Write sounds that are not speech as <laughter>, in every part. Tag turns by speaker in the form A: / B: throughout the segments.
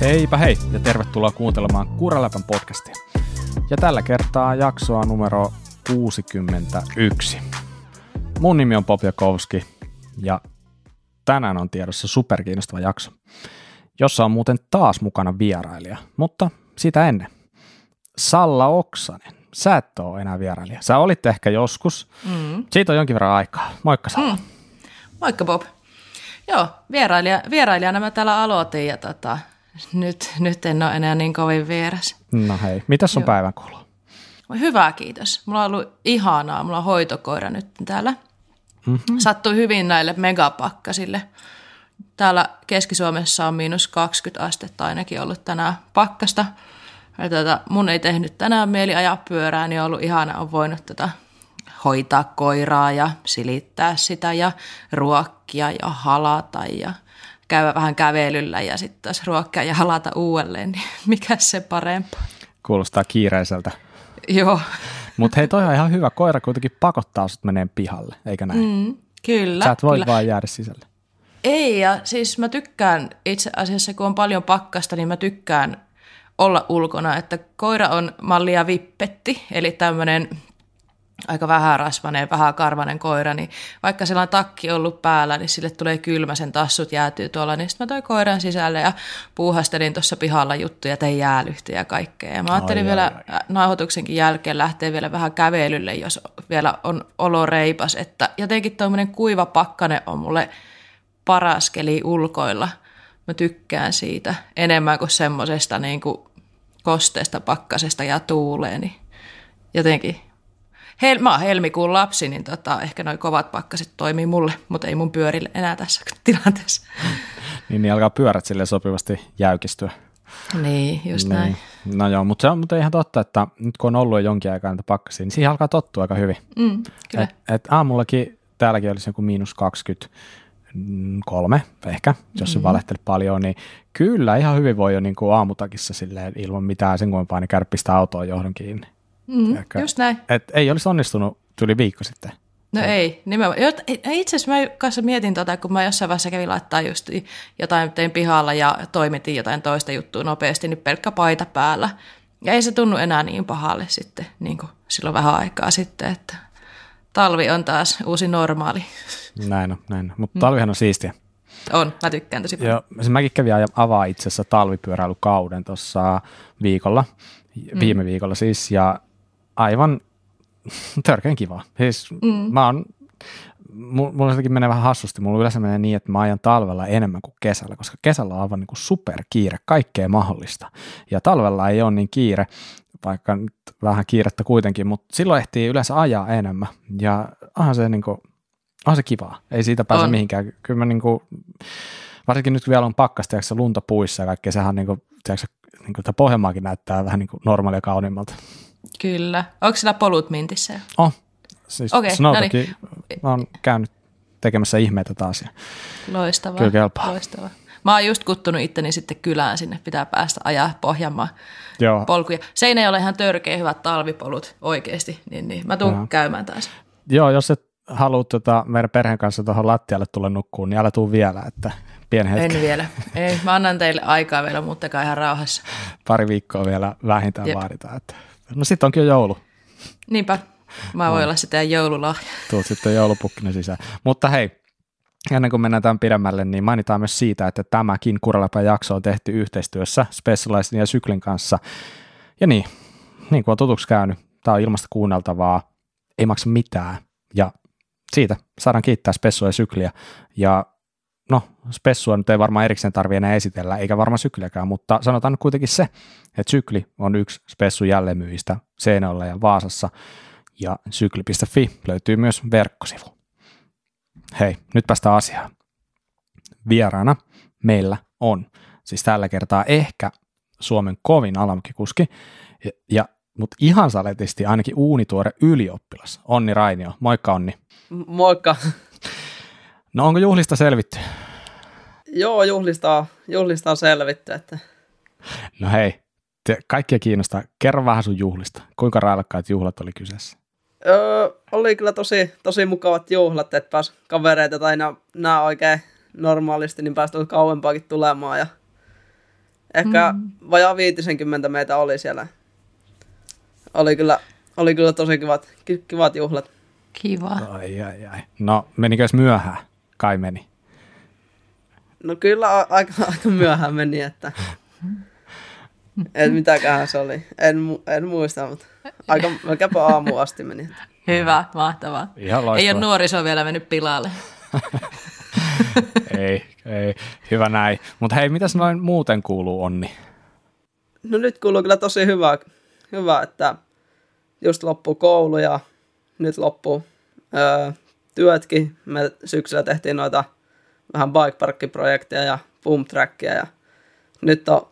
A: Heipä hei ja tervetuloa kuuntelemaan Kuraläpän podcastia. Ja tällä kertaa jaksoa numero 61. Mun nimi on Popjakowski ja tänään on tiedossa superkiinnostava jakso, jossa on muuten taas mukana vierailija, mutta sitä ennen. Salla Oksanen, sä et ole enää vierailija. Sä olit ehkä joskus. Mm. Siitä on jonkin verran aikaa. Moikka Salla. Mm.
B: Moikka Bob. Joo, vierailija, vierailijana mä täällä aloitin ja tota, nyt, nyt en ole enää niin kovin vieras.
A: No hei, mitäs on Joo. päivän kuuluu?
B: Hyvä, kiitos. Mulla on ollut ihanaa. Mulla on hoitokoira nyt täällä. Mm-hmm. Sattui hyvin näille megapakkasille. Täällä Keski-Suomessa on miinus 20 astetta ainakin ollut tänään pakkasta. Ja tuota, mun ei tehnyt tänään mieli ajaa pyörää, niin on ollut ihana, on voinut tätä hoitaa koiraa ja silittää sitä ja ruokkia ja halata ja käydä vähän kävelyllä ja sitten taas ruokkia ja halata uudelleen, niin <laughs> mikä se parempaa?
A: Kuulostaa kiireiseltä.
B: Joo.
A: Mutta hei, toi on ihan hyvä. Koira kuitenkin pakottaa sut meneen pihalle, eikä näin? Mm,
B: kyllä.
A: Sä et voi
B: kyllä.
A: vaan jäädä sisälle.
B: Ei, ja siis mä tykkään itse asiassa, kun on paljon pakkasta, niin mä tykkään olla ulkona, että koira on mallia vippetti, eli tämmöinen aika vähän rasvainen, vähän karvanen koira, niin vaikka sillä on takki ollut päällä, niin sille tulee kylmä, sen tassut jäätyy tuolla, niin sitten mä toin koiran sisälle ja puuhastelin tuossa pihalla juttuja, tein jäälyhtä ja kaikkea. Ja mä ajattelin ai, vielä ai, ai. nauhoituksenkin jälkeen lähteä vielä vähän kävelylle, jos vielä on olo reipas, että jotenkin tuommoinen kuiva pakkane on mulle paras keli ulkoilla. Mä tykkään siitä enemmän kuin semmoisesta niin kuin kosteesta pakkasesta ja tuuleen, niin jotenkin hel, mä oon helmikuun lapsi, niin tota, ehkä noin kovat pakkaset toimii mulle, mutta ei mun pyörille enää tässä <laughs> tilanteessa.
A: niin, niin alkaa pyörät sille sopivasti jäykistyä.
B: Niin, just niin. näin.
A: No joo, mutta se on mutta ihan totta, että nyt kun on ollut jo jonkin aikaa näitä pakkasia, niin siihen alkaa tottua aika hyvin.
B: Mm, kyllä.
A: Et, et aamullakin, täälläkin olisi joku miinus 23 ehkä, jos se mm. paljon, niin kyllä ihan hyvin voi jo niin kuin aamutakissa silleen ilman mitään sen kuinka niin kärppistä autoa johdon kiinni.
B: Mm, Ehkä, just näin.
A: Et ei olisi onnistunut tuli viikko sitten.
B: No ei, nimenomaan. Itse asiassa mä kanssa mietin tota, kun mä jossain vaiheessa kävin laittaa just jotain, tein pihalla ja toimitin jotain toista juttua nopeasti, niin pelkkä paita päällä. Ja ei se tunnu enää niin pahalle sitten, niin kuin silloin vähän aikaa sitten, että talvi on taas uusi normaali.
A: Näin on, näin on. Mutta talvihan on siistiä.
B: On, mä tykkään tosi
A: paljon. Joo, mäkin kävin avaa itse asiassa talvipyöräilykauden tuossa viikolla, viime mm. viikolla siis, ja aivan törkeän kiva. Siis mm. mä oon, mulla jotenkin menee vähän hassusti. Mulla yleensä menee niin, että mä ajan talvella enemmän kuin kesällä, koska kesällä on aivan niin kuin superkiire, kaikkea mahdollista. Ja talvella ei ole niin kiire, vaikka nyt vähän kiirettä kuitenkin, mutta silloin ehtii yleensä ajaa enemmän. Ja onhan se, niin kuin, onhan se kivaa. Ei siitä pääse on. mihinkään. Kyllä mä niin kuin, varsinkin nyt kun vielä on pakkasta, se lunta puissa ja kaikkea, sehän niin kuin, tiedätkö, niin kuin, Pohjanmaakin näyttää vähän niin kuin normaalia kauniimmalta.
B: Kyllä. Onko sillä polut mintissä?
A: On. Siis okay, no niin. oon käynyt tekemässä ihmeitä taas. Ja
B: loistavaa.
A: Kyllä kelpaa.
B: Loistavaa. Mä oon just kuttunut itteni sitten kylään sinne, pitää päästä ajaa Pohjanmaan Joo. polkuja. ei ole ihan törkeä hyvät talvipolut oikeasti, niin, niin mä tuun Joo. käymään taas.
A: Joo, jos et halua tota meidän perheen kanssa tuohon lattialle tulla nukkuun, niin älä tuu vielä, että pieni hetki.
B: En vielä. Ei, mä annan teille aikaa vielä, mutta ihan rauhassa.
A: Pari viikkoa vielä vähintään Jep. vaaditaan, että No sitten onkin jo joulu.
B: Niinpä. Mä voin no. olla sitä joululahja.
A: Tuut sitten joulupukkina sisään. Mutta hei, ennen kuin mennään tämän pidemmälle, niin mainitaan myös siitä, että tämäkin Kuralapa jakso on tehty yhteistyössä Specializedin ja Syklin kanssa. Ja niin, niin kuin on tutuksi käynyt, tämä on ilmasta kuunneltavaa, ei maksa mitään. Ja siitä saadaan kiittää Spessua ja Sykliä. Ja no, spessua nyt ei varmaan erikseen tarvitse enää esitellä, eikä varmaan sykliäkään, mutta sanotaan nyt kuitenkin se, että sykli on yksi spessu jälleenmyyjistä Seinäjoella ja Vaasassa, ja sykli.fi löytyy myös verkkosivu. Hei, nyt päästään asiaan. Vieraana meillä on, siis tällä kertaa ehkä Suomen kovin alamkikuski, ja, ja mutta ihan saletisti ainakin uunituore ylioppilas, Onni Rainio. Moikka Onni.
C: Moikka.
A: No onko juhlista selvitty?
C: Joo, juhlista, juhlista on selvitty. Että...
A: No hei, te, kaikkia kiinnostaa. Kerro vähän sun juhlista. Kuinka railakkaat juhlat oli kyseessä?
C: Öö, oli kyllä tosi, tosi mukavat juhlat, että pääs kavereita tai nämä oikein normaalisti, niin päästä kauempaakin tulemaan. Ja Ehkä mm. vajaa 50 meitä oli siellä. Oli kyllä, oli kyllä tosi kivat, kivat juhlat.
B: Kiva.
A: Ai, ai, ai. No, menikös myöhään? Kai meni.
C: No kyllä aika, aika myöhään meni, että et mitäköhän se oli. En, mu- en muista, mutta aika melkeinpä aamu asti meni.
B: Hyvä, mahtavaa.
A: Ihan
B: Ei ole nuoriso vielä mennyt pilalle. <laughs>
A: ei, ei, hyvä näin. Mutta hei, mitäs noin muuten kuuluu, Onni?
C: No nyt kuuluu kyllä tosi hyvä, hyvä että just loppuu koulu ja nyt loppuu öö, työtkin. Me syksyllä tehtiin noita vähän bike parkkiprojekteja ja boom trackia ja nyt on,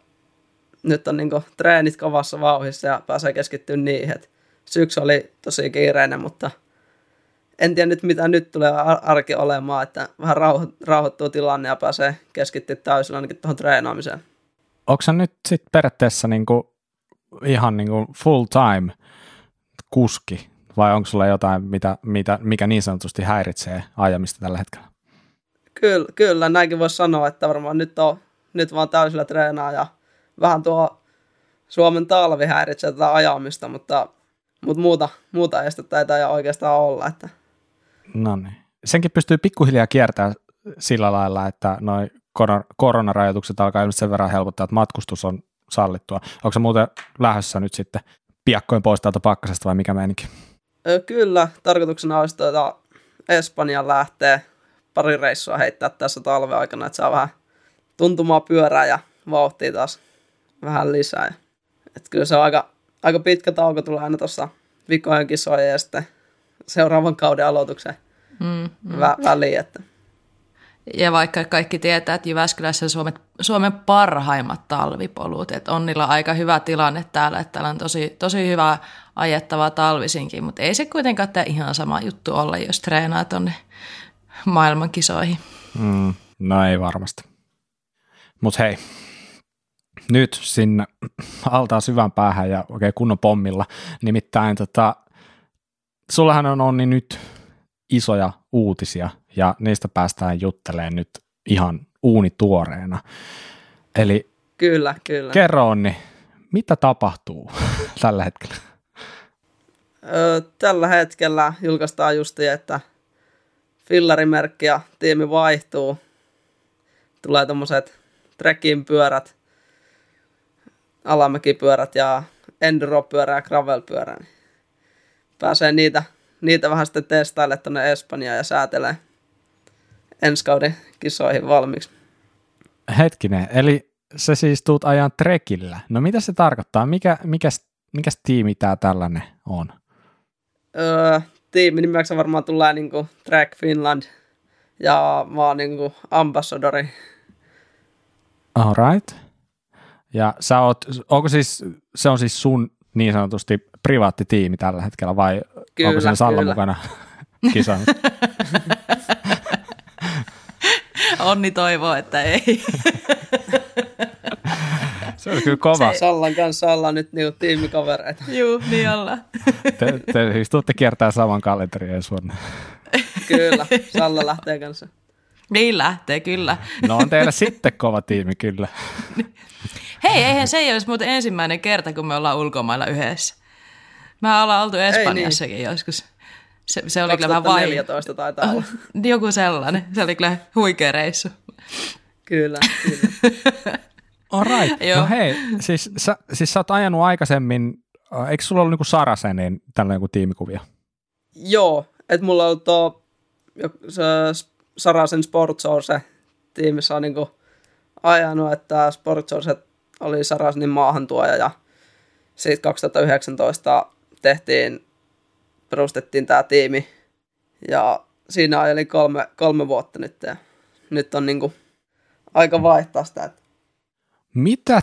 C: nyt on niinku treenit kovassa vauhissa ja pääsee keskittyä niihin. Et syksy oli tosi kiireinen, mutta en tiedä nyt mitä nyt tulee ar- arki olemaan, että vähän rauho- rauhoittuu tilanne ja pääsee keskittyä täysillä ainakin tuohon treenaamiseen.
A: Onko sä nyt sit periaatteessa niinku ihan niinku full time kuski vai onko sulla jotain, mitä, mitä, mikä niin sanotusti häiritsee ajamista tällä hetkellä?
C: Kyllä, kyllä näinkin voisi sanoa, että varmaan nyt, on, nyt vaan täysillä treenaa ja vähän tuo Suomen talvi häiritsee tätä ajamista, mutta, mutta muuta, muuta estettä ei taida oikeastaan olla. Että
A: No niin. Senkin pystyy pikkuhiljaa kiertämään sillä lailla, että noi koron- koronarajoitukset alkaa ilmeisesti sen verran helpottaa, että matkustus on sallittua. Onko se muuten lähdössä nyt sitten piakkoin pois täältä pakkasesta vai mikä meininki?
C: Kyllä, tarkoituksena olisi tuota Espanjan lähtee pari reissua heittää tässä talven aikana, että saa vähän tuntumaa pyörää ja vauhtia taas vähän lisää. Et kyllä se on aika, aika pitkä tauko tulee aina tuossa vikojen kisojen ja sitten seuraavan kauden aloituksen
B: Mm.
C: vä- väliin. Että.
B: Ja vaikka kaikki tietää, että Jyväskylässä on Suomen, Suomen parhaimmat talvipolut, että on niillä aika hyvä tilanne täällä, että täällä on tosi, tosi hyvä ajettavaa talvisinkin, mutta ei se kuitenkaan tää ihan sama juttu olla, jos treenaa tuonne maailmankisoihin.
A: Mm, no ei varmasti. Mutta hei, nyt sinne altaan syvän päähän ja oikein kunnon pommilla. Nimittäin tota, sullahan on Onni nyt isoja uutisia ja niistä päästään juttelemaan nyt ihan uunituoreena. Eli
C: Kyllä, kyllä.
A: kerro Onni, mitä tapahtuu <laughs> tällä hetkellä?
C: Tällä hetkellä julkaistaan justi, että fillarimerkki ja tiimi vaihtuu. Tulee tommoset trekking pyörät, alamäkipyörät ja enduro-pyörä ja gravel-pyörä. Niin pääsee niitä, niitä vähän sitten testaille tuonne Espanjaan ja säätelee ensi kauden kisoihin valmiiksi.
A: Hetkinen, eli se siis tuut ajan trekillä. No mitä se tarkoittaa? Mikä, mikäs, mikäs tiimi tämä tällainen on?
C: Öö, tiimin nimeksi varmaan tulee niinku Track Finland ja mä oon niinku ambassadori.
A: Alright. Ja sä oot, onko siis, se on siis sun niin sanotusti privaattitiimi tällä hetkellä vai
C: Kyllä,
A: onko sen Salla
C: kyllä.
A: mukana <laughs> kisaamassa? <laughs>
B: Onni toivoo, että ei. <laughs>
A: se on kyllä kova.
C: Sallan kanssa ollaan nyt niinku tiimikavereita.
B: Juu, niin ollaan.
A: Te, te siis tuutte kiertää saman kalenterin ensi vuonna.
C: Kyllä, Salla lähtee kanssa.
B: Niin lähtee, kyllä.
A: No on teillä sitten kova tiimi kyllä.
B: Hei, eihän se ei olisi muuten ensimmäinen kerta, kun me ollaan ulkomailla yhdessä. Me ollaan oltu Espanjassakin niin. joskus. Se, se oli kyllä vähän vai...
C: 2014 taitaa olla.
B: Joku sellainen. Se oli kyllä huikea reissu.
C: Kyllä, kyllä. <laughs>
A: Alright. No hei, siis sä, siis sä oot ajanut aikaisemmin, äh, eikö sulla ollut niinku Sarasenin tällainen joku tiimikuvia?
C: Joo, että mulla on ollut tuo se Sarasen Sportsource tiimissä on niinku ajanut, että Sportsource oli Sarasenin maahantuoja ja siitä 2019 tehtiin, perustettiin tämä tiimi ja siinä ajelin kolme, kolme vuotta nyt ja nyt on niinku aika vaihtaa sitä, että
A: Mitä,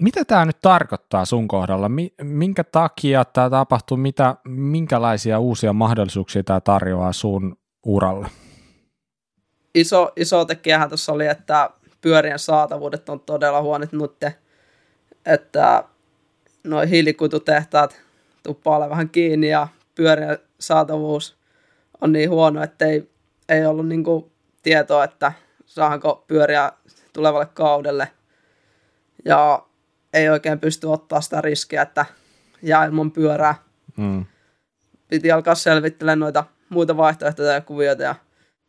A: mitä tämä nyt tarkoittaa sun kohdalla? Mi, minkä takia tämä tapahtuu? Mitä, minkälaisia uusia mahdollisuuksia tämä tarjoaa sun uralle?
C: iso, iso tekijähän tuossa oli, että pyörien saatavuudet on todella huonot nyt, että noin hiilikuitutehtaat tuppaa vähän kiinni ja pyörien saatavuus on niin huono, että ei, ei ollut niinku tietoa, että saanko pyöriä tulevalle kaudelle. Ja ei oikein pysty ottaa sitä riskiä, että jää ilman pyörää.
A: Mm.
C: Piti alkaa selvittelemään noita muita vaihtoehtoja ja kuvioita ja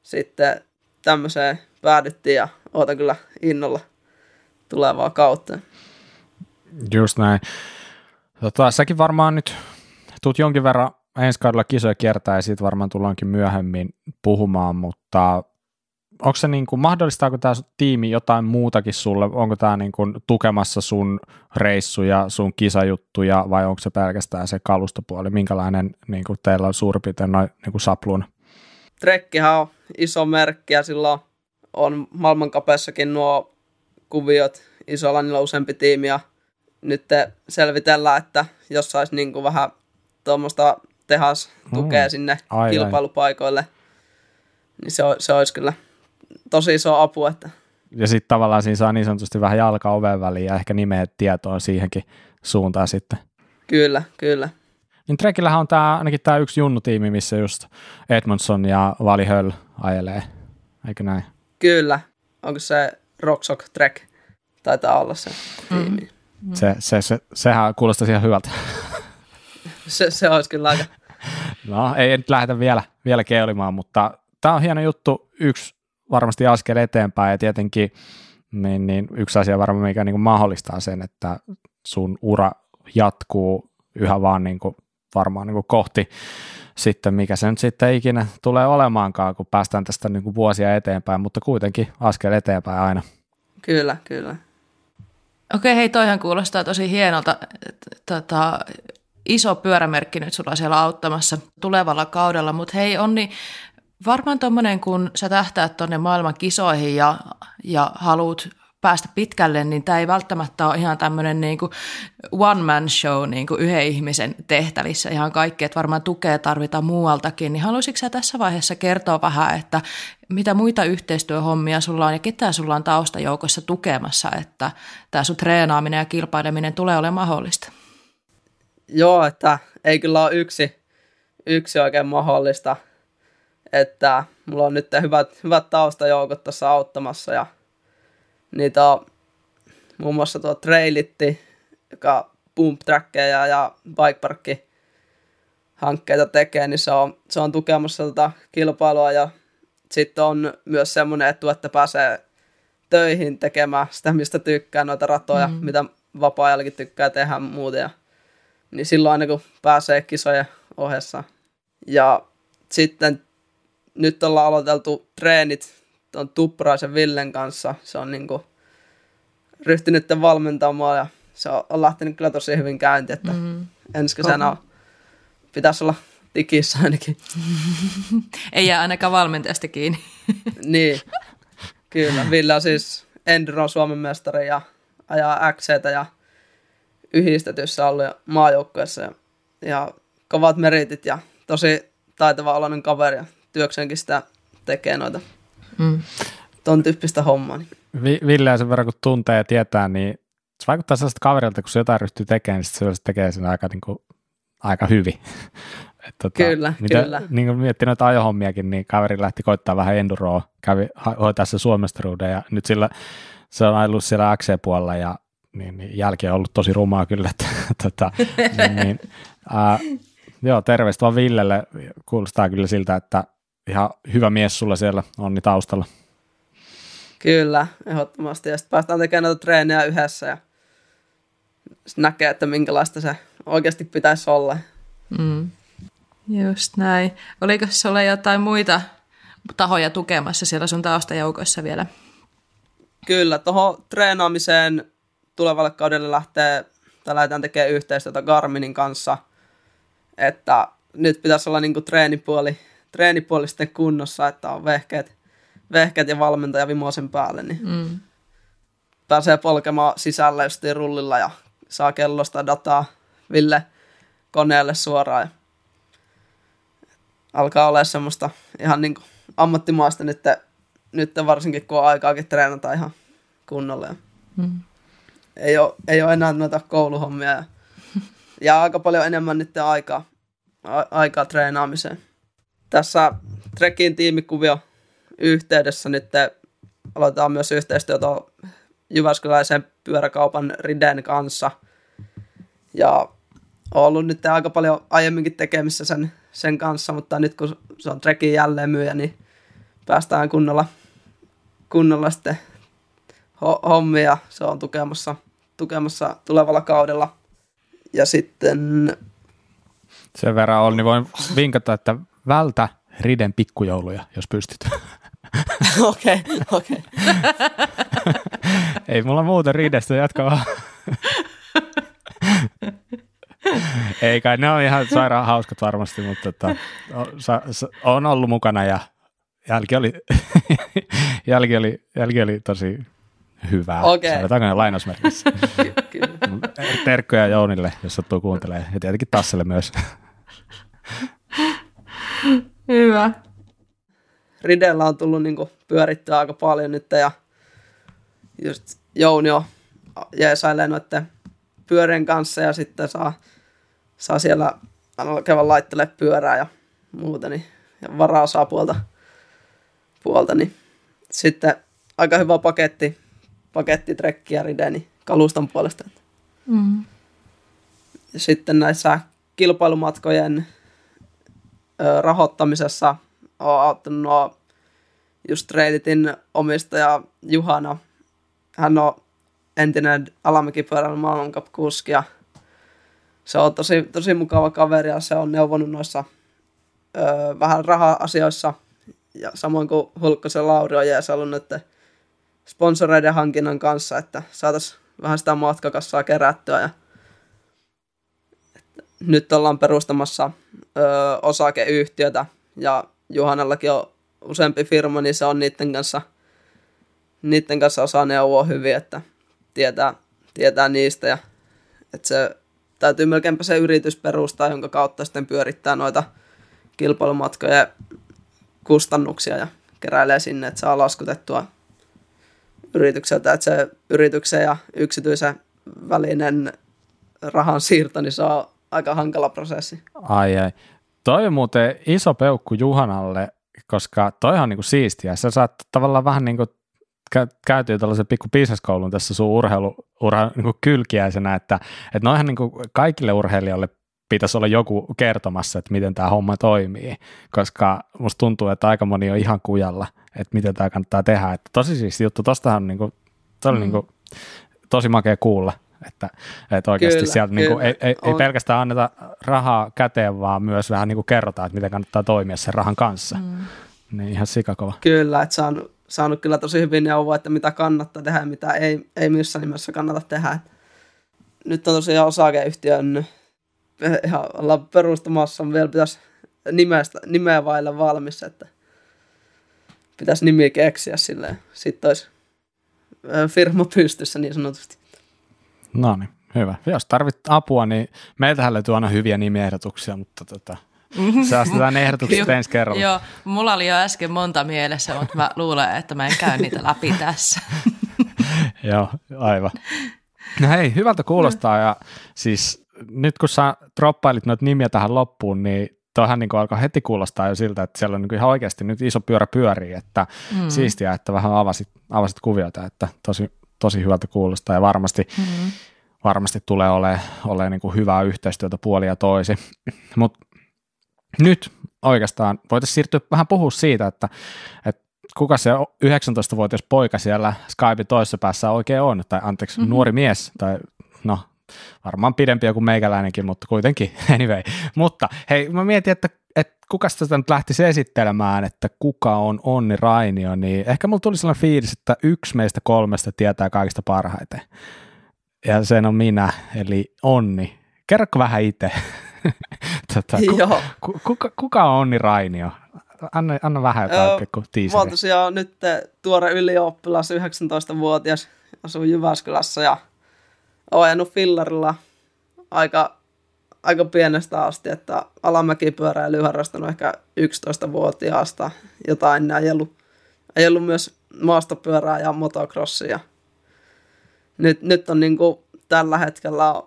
C: sitten tämmöiseen päädyttiin ja ootan kyllä innolla tulevaa kautta.
A: Just näin. Tota, säkin varmaan nyt tuut jonkin verran ensi kaudella kisoja kiertää ja siitä varmaan tullaankin myöhemmin puhumaan, mutta onko se niin kuin, mahdollistaako tämä tiimi jotain muutakin sulle? Onko tämä niin kuin tukemassa sun reissuja, sun kisajuttuja vai onko se pelkästään se kalustopuoli? Minkälainen niin kuin teillä on suurin piirtein noin niin sapluun?
C: Trekkihän on iso merkki ja silloin on maailmankapessakin nuo kuviot. Isolla niillä on useampi tiimi ja nyt selvitellään, että jos saisi niin kuin vähän tuommoista tehas tukea mm. sinne ai, kilpailupaikoille, ai. niin se, se olisi kyllä tosi iso apu. Että.
A: Ja sitten tavallaan siinä saa niin sanotusti vähän jalka oven väliin ja ehkä nimeä tietoa siihenkin suuntaan sitten.
C: Kyllä, kyllä.
A: Niin Trekillähän on tää, ainakin tämä yksi junnutiimi, missä just Edmondson ja Vali Höll ajelee, eikö näin?
C: Kyllä. Onko se Rocksock Trek? Taitaa olla se mm. tiimi.
A: Mm. Se, se, se, sehän kuulostaa ihan hyvältä. <laughs>
C: se, se olisi kyllä aika.
A: No, ei nyt lähdetä vielä, vielä keulimaan, mutta tämä on hieno juttu. Yksi varmasti askel eteenpäin ja tietenkin niin, niin yksi asia varmaan, mikä niin kuin mahdollistaa sen, että sun ura jatkuu yhä vaan niin kuin, varmaan niin kuin kohti sitten, mikä se nyt sitten ikinä tulee olemaankaan, kun päästään tästä niin kuin vuosia eteenpäin, mutta kuitenkin askel eteenpäin aina.
C: Kyllä, kyllä.
B: Okei, hei, toihan kuulostaa tosi hienolta. Tota, iso pyörämerkki nyt sulla siellä auttamassa tulevalla kaudella, mutta hei Onni, varmaan tuommoinen, kun sä tähtäät tuonne maailman kisoihin ja, ja haluat päästä pitkälle, niin tämä ei välttämättä ole ihan tämmöinen niin kuin one man show niin kuin yhden ihmisen tehtävissä. Ihan kaikki, että varmaan tukea tarvitaan muualtakin, niin haluaisitko sä tässä vaiheessa kertoa vähän, että mitä muita yhteistyöhommia sulla on ja ketä sulla on taustajoukossa tukemassa, että tämä sun treenaaminen ja kilpaileminen tulee olemaan mahdollista?
C: Joo, että ei kyllä ole yksi, yksi oikein mahdollista, että mulla on nyt hyvät, hyvät taustajoukot tässä auttamassa ja niitä on muun muassa tuo Trailitti, joka pump trackeja ja bikeparkki hankkeita tekee, niin se on, se on tukemassa tätä kilpailua ja sitten on myös semmoinen etu, että pääsee töihin tekemään sitä, mistä tykkää, noita ratoja, mm. mitä vapaa-ajallakin tykkää tehdä muuten. Ja, niin silloin aina kun pääsee kisojen ohessa. Ja sitten nyt ollaan aloiteltu treenit tuon Tuppuraisen Villen kanssa. Se on niinku ryhtynyt valmentamaan ja se on, on lähtenyt kyllä tosi hyvin käynti, että mm. ensi kesänä on, pitäisi olla tikissä ainakin. <laughs>
B: Ei jää ainakaan valmentajasta kiinni. <laughs>
C: niin, kyllä. Ville on siis Enduro Suomen mestari ja ajaa x ja yhdistetyssä ollut maajoukkueessa ja, ja kovat meritit ja tosi taitava oloinen kaveri ja työkseenkin sitä tekee noita mm. ton tyyppistä hommaa. Niin.
A: Ville sen verran kun tuntee ja tietää, niin se vaikuttaa sellaista kaverilta, kun se jotain ryhtyy tekemään, niin se tekee sen aika, niin kuin, aika hyvin. <laughs>
C: Et, tota, kyllä, mitä, kyllä.
A: Niin kuin miettii noita ajohommiakin, niin kaveri lähti koittaa vähän enduroa, kävi hoitaa se Suomestaruuden ja nyt sillä se on ollut siellä XC-puolella ja niin, niin jälki on ollut tosi rumaa kyllä. <laughs> Että, tota, niin, niin, ää, joo, terveistä vaan Villelle. Kuulostaa kyllä siltä, että ihan hyvä mies sulla siellä on niin taustalla.
C: Kyllä, ehdottomasti. Ja sitten päästään tekemään näitä treenejä yhdessä ja näkee, että minkälaista se oikeasti pitäisi olla. Mm.
B: Just näin. Oliko sulla jotain muita tahoja tukemassa siellä sun taustajoukoissa vielä?
C: Kyllä, tuohon treenaamiseen tulevalle kaudelle lähtee, tai lähdetään tekemään yhteistyötä Garminin kanssa, että nyt pitäisi olla niinku treenipuoli, treenipuoli sitten kunnossa, että on vehkeet, vehkeet ja valmentaja vimoisen päälle, niin mm. pääsee polkemaan sisälle just rullilla ja saa kellosta dataa Ville koneelle suoraan. Ja alkaa olla semmoista ihan niin kuin ammattimaista nyt, nyt varsinkin, kun on aikaakin treenata ihan kunnolla. Mm. Ei, ole, ei ole enää noita kouluhommia ja, ja aika paljon enemmän nyt aikaa, a, aikaa treenaamiseen. Tässä Trekin tiimikuvio yhteydessä nyt aloitetaan myös yhteistyötä Jyväskyläisen pyöräkaupan Riden kanssa. Ja ollut nyt aika paljon aiemminkin tekemissä sen, sen kanssa, mutta nyt kun se on Trekin jälleen myyjä, niin päästään kunnolla, kunnolla sitten hommia. Se on tukemassa, tukemassa tulevalla kaudella. Ja sitten...
A: Sen verran on, niin voin vinkata, että vältä Riden pikkujouluja, jos pystyt. <laughs>
C: Okei, okei. <laughs>
A: Ei mulla muuten Ridestä, jatka vaan. <laughs> Ei kai, ne on ihan sairaan hauskat varmasti, mutta tota, on ollut mukana ja jälki oli, jälki oli, jälki oli tosi hyvää.
C: Okay.
A: Sanotaanko ne lainausmerkissä. Terkkoja Jounille, jos sattuu kuuntelemaan. Ja tietenkin Tasselle myös. <laughs>
B: Hyvä.
C: Ridellä on tullut niinku pyörittyä aika paljon nyt ja just Jouni on jeesailee noiden pyörien kanssa ja sitten saa, saa siellä käydä laittele pyörää ja muuta, niin ja varaa saa puolta, puolta, niin sitten aika hyvä paketti, paketti trekkiä rideni kaluston puolesta. Mm. Ja sitten näissä kilpailumatkojen rahoittamisessa on auttanut nuo just Reeditin omistaja Juhana. Hän on entinen alamäkipyöräilyn maailmancup-kuski ja se on tosi, tosi mukava kaveri ja se on neuvonut noissa ö, vähän raha-asioissa ja samoin kuin Hulkkosen Lauri on jees ollut nyt sponsoreiden hankinnan kanssa, että saataisiin vähän sitä matkakassaa kerättyä ja nyt ollaan perustamassa ö, osakeyhtiötä ja Juhanallakin on useampi firma, niin se on niiden kanssa, niiden kanssa osaa neuvoa hyvin, että tietää, tietää niistä ja että se täytyy melkeinpä se yritys perustaa, jonka kautta sitten pyörittää noita kilpailumatkoja kustannuksia ja keräilee sinne, että saa laskutettua yritykseltä, että se yrityksen ja yksityisen välinen rahan siirto, niin on aika hankala prosessi.
A: Ai ai. Toi on muuten iso peukku Juhanalle, koska toi on niinku siistiä. Sä saat tavallaan vähän niinku käytiin tällaisen pikku bisneskoulun tässä sun urheilu, urheilu niin kylkiäisenä, että, että noihän niin kaikille urheilijoille pitäisi olla joku kertomassa, että miten tämä homma toimii, koska musta tuntuu, että aika moni on ihan kujalla, että miten tämä kannattaa tehdä. Että tosi siis juttu, tostahan on niin kuin, to mm. niin kuin, tosi makea kuulla, että, että oikeasti kyllä, sieltä kyllä. Niin kuin, ei, ei, ei pelkästään anneta rahaa käteen, vaan myös vähän niin kuin kerrotaan, että miten kannattaa toimia sen rahan kanssa. Mm. Niin ihan sikakova.
C: Kyllä, että saanut, saanut kyllä tosi hyvin neuvoa, että mitä kannattaa tehdä ja mitä ei, ei missään nimessä kannata tehdä. Nyt on tosiaan osakeyhtiön ihan ollaan perustamassa, vielä pitäisi nimestä, nimeä vaille valmis, että pitäisi nimi keksiä silleen. Sitten olisi firma pystyssä niin sanotusti.
A: No niin, hyvä. Jos tarvit apua, niin meiltähän löytyy aina hyviä nimiehdotuksia, mutta tota, <laughs> Säästetään ehdotukset ensi kerralla.
B: Joo, mulla oli jo äsken monta mielessä, mutta mä luulen, että mä en käy niitä läpi tässä. <laughs>
A: Joo, aivan. No hei, hyvältä kuulostaa ja siis nyt kun sä droppailit noita nimiä tähän loppuun, niin toihan niin alkaa heti kuulostaa jo siltä, että siellä on niin ihan oikeasti nyt iso pyörä pyörii, että mm. siistiä, että vähän avasit, avasit kuviota, että tosi, tosi hyvältä kuulostaa ja varmasti, mm. varmasti tulee olemaan ole niin hyvää yhteistyötä puolia toisi. Mutta nyt oikeastaan voitaisiin siirtyä vähän puhua siitä, että, että kuka se 19-vuotias poika siellä Skypein toisessa päässä oikein on, tai anteeksi, mm-hmm. nuori mies, tai no varmaan pidempiä kuin meikäläinenkin, mutta kuitenkin, <laughs> anyway. Mutta hei, mä mietin, että, että kuka sitä nyt lähtisi esittelemään, että kuka on Onni Rainio, niin ehkä mulla tuli sellainen fiilis, että yksi meistä kolmesta tietää kaikista parhaiten. Ja sen on minä, eli Onni. Kerrokko vähän itse? <laughs> tota, ku, kuka, kuka on Onni Rainio? Anna, anna vähän jotain öö, pikku
C: Mä oon tosiaan nyt tuore ylioppilas, 19-vuotias, asun Jyväskylässä ja oon ajanut fillarilla aika, aika pienestä asti, että alamäkipyöräily harrastanut ehkä 11-vuotiaasta jotain, ajellut, ajellut myös maastopyörää ja motocrossia. Nyt, nyt on niin kuin, tällä hetkellä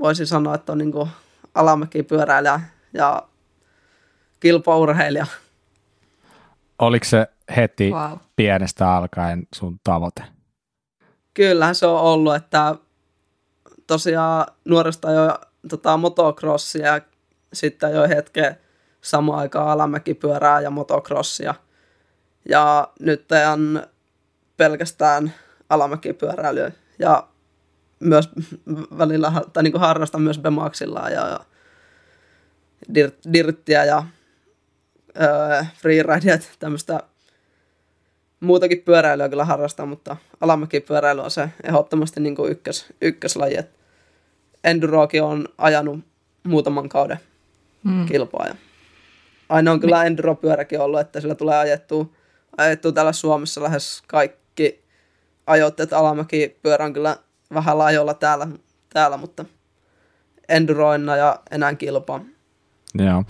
C: voisi sanoa, että on niin kuin alamäkipyöräilijä ja kilpaurheilija.
A: Oliko se heti wow. pienestä alkaen sun tavoite?
C: kyllähän se on ollut, että tosiaan nuoresta jo tota, motocrossia ja sitten jo hetken samaan aikaan alamäkipyörää ja motocrossia. Ja nyt on pelkästään alamäkipyöräilyä ja myös välillä tai niin harrastan myös Bemaxilla ja, ja dirt, dirttiä ja öö, freeridea, tämmöistä muutakin pyöräilyä kyllä harrastaa, mutta alamäkipyöräily on se ehdottomasti niin kuin ykkös, ykköslaji. Enduroakin on ajanut muutaman kauden mm. kilpaa. Ja aina on kyllä enduropyöräkin ollut, että sillä tulee ajettua, ajettua täällä Suomessa lähes kaikki ajoitteet alamäkipyörä on kyllä vähän laajoilla täällä, täällä mutta enduroina ja enää kilpaa.
A: Joo.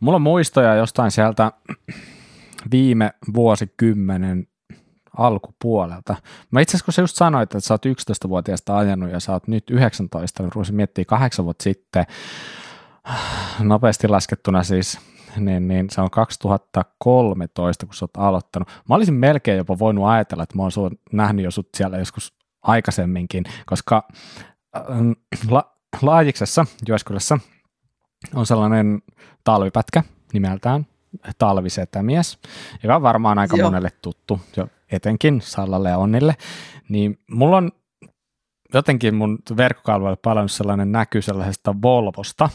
A: Mulla on muistoja jostain sieltä viime vuosikymmenen alkupuolelta. Mä itse asiassa kun sä just sanoit, että sä oot 11-vuotiaasta ajanut ja sä oot nyt 19, niin ruusin miettiä kahdeksan vuotta sitten, nopeasti laskettuna siis, niin, niin se on 2013, kun sä oot aloittanut. Mä olisin melkein jopa voinut ajatella, että mä oon sun, nähnyt jo sut siellä joskus aikaisemminkin, koska äh, la, Laajiksessa, Jyväskylässä, on sellainen talvipätkä nimeltään talvisetämies, joka on varmaan aika Joo. monelle tuttu, jo etenkin Sallalle ja Onnille, niin mulla on jotenkin mun verkkokalvoille palannut sellainen näky sellaisesta Volvosta,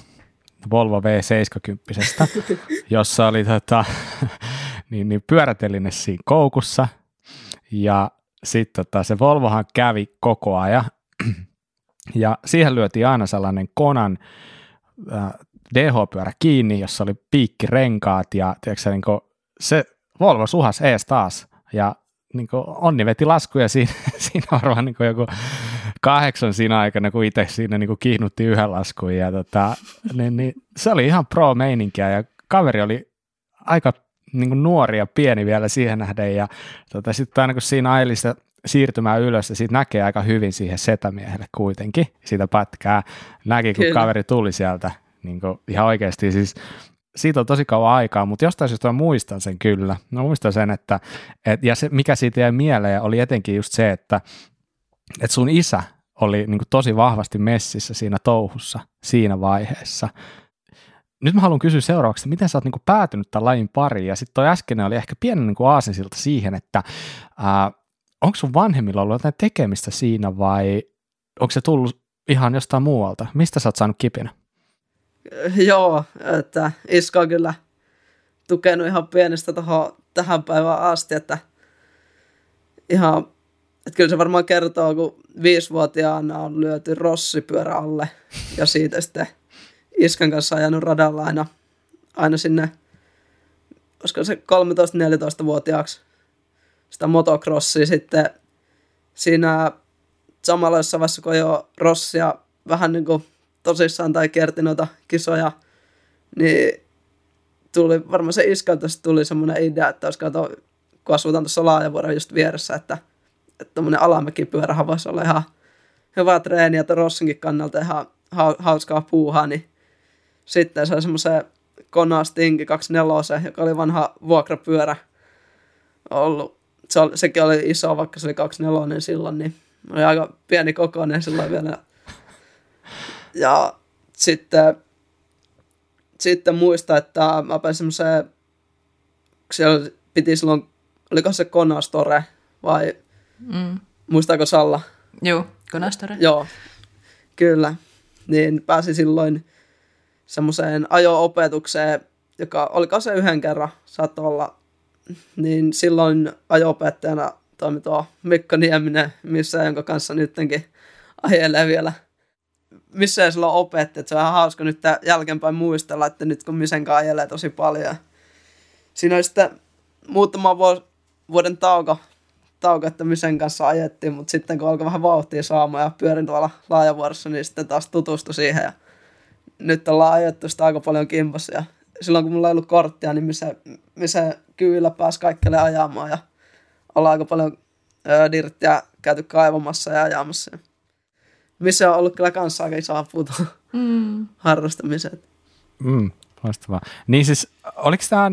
A: Volvo V70, <laughs> jossa oli tota, <laughs> niin, niin pyöräteline siinä koukussa, ja sitten tota, se Volvohan kävi koko ajan, <clears throat> ja siihen lyötiin aina sellainen konan äh, DH-pyörä kiinni, jossa oli piikkirenkaat ja tiedätkö, niin kuin, se Volvo suhas ees taas. Ja niin kuin, Onni veti laskuja siinä, <laughs> siinä varmaan niin joku kahdeksan siinä aikana, kun itse siinä niin kiihnutti yhden laskun ja tota, niin, niin, se oli ihan pro-meininkiä ja kaveri oli aika niin kuin nuori ja pieni vielä siihen nähden ja tota, sitten aina kun siinä aili siirtymään ylös ja siitä näkee aika hyvin siihen setämiehelle kuitenkin sitä pätkää. Näki, kun Kyllä. kaveri tuli sieltä niin kuin ihan oikeasti siis siitä on tosi kauan aikaa, mutta jostain syystä mä muistan sen kyllä. Mä muistan sen, että, et, ja se, mikä siitä jäi mieleen, oli etenkin just se, että, että sun isä oli niin kuin tosi vahvasti messissä siinä touhussa siinä vaiheessa. Nyt mä haluan kysyä seuraavaksi, miten sä oot niin kuin päätynyt tämän lajin pariin, ja sitten toi äskeinen oli ehkä pienen niin aasinsilta siihen, että ää, onko sun vanhemmilla ollut jotain tekemistä siinä, vai onko se tullut ihan jostain muualta? Mistä sä oot saanut kipinä?
C: Joo, että Iska on kyllä tukenut ihan pienestä tohon, tähän päivään asti, että ihan, että kyllä se varmaan kertoo, kun viisivuotiaana on lyöty rossipyörä alle ja siitä sitten Iskan kanssa ajanut radalla aina, aina sinne, olisiko se 13-14-vuotiaaksi sitä motocrossia sitten siinä samalla jossain vaiheessa, kun jo rossia vähän niin kuin tosissaan tai kierti noita kisoja, niin tuli varmaan se iskalta tuli semmoinen idea, että olisi kato, kun asutaan tuossa Laajavuoren just vieressä, että että tuommoinen alamäkipyörähän voisi olla ihan hyvä treeni, että Rossinkin kannalta ihan hauskaa puuhaa, niin sitten oli semmoisen Kona Stingi 24, joka oli vanha vuokrapyörä ollut. Se oli, sekin oli iso, vaikka se oli 24 silloin, niin oli aika pieni kokoinen silloin vielä ja sitten, sitten muista, että mä pääsin semmoiseen, siellä piti silloin, oliko se Konastore vai mm. muistaako Salla?
B: Joo, Konastore.
C: Joo, kyllä. Niin pääsi silloin semmoiseen ajo-opetukseen, joka oliko se yhden kerran, saattoi olla, niin silloin ajo-opettajana toimi tuo Mikko Nieminen, missä jonka kanssa nytkin ajelee vielä missä ei sulla opetti, että se on ihan hauska nyt jälkeenpäin muistella, että nyt kun Misenkaan ajelee tosi paljon. Siinä oli sitten muutama vuoden tauko, tauko, että Misen kanssa ajettiin, mutta sitten kun alkoi vähän vauhtia saamaan ja pyörin tuolla laajavuorossa, niin sitten taas tutustui siihen. Ja nyt ollaan ajettu sitä aika paljon kimpassa ja silloin kun mulla ei ollut korttia, niin missä, missä kyydillä pääsi kaikkelle ajamaan ja ollaan aika paljon öö, dirttiä käyty kaivamassa ja ajamassa missä on ollut kyllä kanssa aika iso apu mm. harrastamiseen.
A: Mm, loistavaa. Niin siis, oliko tämä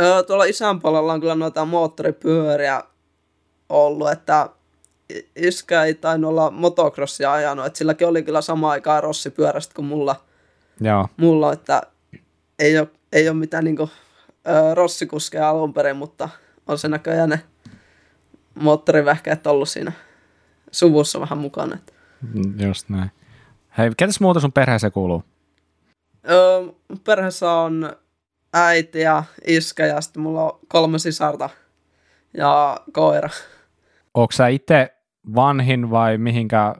C: Öö, tuolla isän puolella on kyllä noita moottoripyöriä ollut, että iskä ei tainnut olla motocrossia ajanut, että silläkin oli kyllä sama aikaa rossipyörästä kuin mulla,
A: Joo.
C: mulla että ei ole, ei ole mitään niinku, ö, rossikuskeja alun perin, mutta on se näköjään ne moottorivähkeet ollut siinä suvussa vähän mukana.
A: Just näin. Hei, ketäs muuta sun perheeseen kuuluu?
C: Öö, perheessä on äiti ja iskä ja sitten mulla on kolme sisarta ja koira.
A: Onko sä itse vanhin vai mihinkä,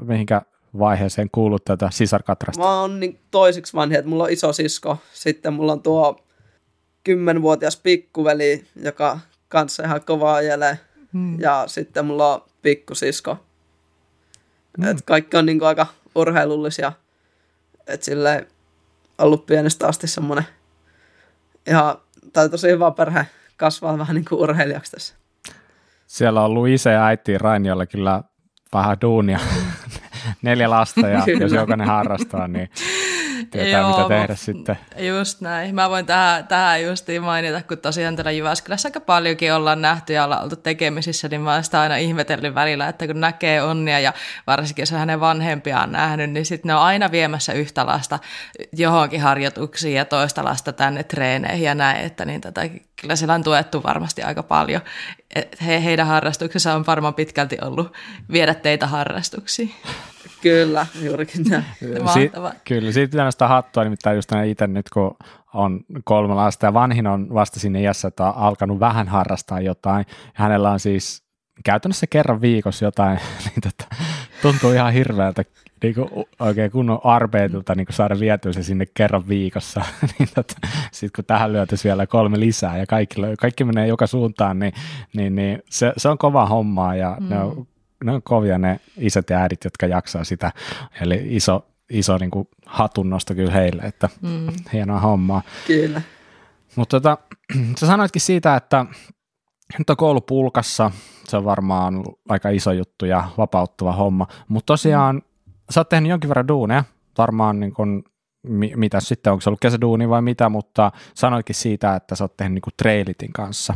A: mihinkä vaiheeseen kuulut tätä sisarkatrasta?
C: Mä oon niin toisiksi vanhi, että mulla on iso sisko. Sitten mulla on tuo kymmenvuotias pikkuveli, joka kanssa ihan kovaa ajelee. Hmm. Ja sitten mulla on pikkusisko. Hmm. Et kaikki on niin aika urheilullisia. Et silleen ollut pienestä asti semmonen ihan, tai tosi hyvä perhe kasvaa vähän niin kuin urheilijaksi tässä.
A: Siellä on ollut isä ja äiti Rainiolla kyllä vähän duunia. <laughs> Neljä lasta ja <laughs>
C: Kyllä.
A: jos jokainen harrastaa, niin tietää
B: Joo,
A: mitä
B: mä-
A: tehdä sitten.
B: Just näin. Mä voin tähän, tähän justiin mainita, kun tosiaan täällä Jyväskylässä aika paljonkin ollaan nähty ja ollaan oltu tekemisissä, niin mä oon sitä aina ihmetellyt välillä, että kun näkee onnia ja varsinkin jos on hänen vanhempiaan nähnyt, niin sitten ne on aina viemässä yhtä lasta johonkin harjoituksiin ja toista lasta tänne treeneihin ja näin, että niin tätä, kyllä siellä on tuettu varmasti aika paljon. Et he, heidän harrastuksensa on varmaan pitkälti ollut viedä teitä harrastuksiin.
C: Kyllä, juurikin näin. <laughs>
B: Mahtavaa.
A: kyllä, siitä pitää nostaa hattua, nimittäin just näin itse nyt, kun on kolme lasta ja vanhin on vasta siinä iässä, että on alkanut vähän harrastaa jotain. Ja hänellä on siis käytännössä kerran viikossa jotain, <laughs> niin tota, tuntuu ihan hirveältä niin kuin oikein kunnon arbeetilta niin saada vietyä se sinne kerran viikossa. <laughs> niin tota, Sitten kun tähän lyötäisiin vielä kolme lisää ja kaikki, kaikki menee joka suuntaan, niin, niin, niin se, se on kova hommaa ja mm. ne, on, ne on kovia ne isät ja äidit, jotka jaksaa sitä. Eli iso, iso niin kuin hatunnosto kyllä heille, että mm. hienoa hommaa.
C: Kyllä.
A: Mutta tota, <clears throat> sä sanoitkin siitä, että nyt on koulu pulkassa, se on varmaan aika iso juttu ja vapauttava homma, mutta tosiaan mm. sä oot tehnyt jonkin verran duuneja, varmaan niin kun, mi, mitä sitten, onko se ollut kesäduuni vai mitä, mutta sanoitkin siitä, että sä oot tehnyt niin kuin trailitin kanssa.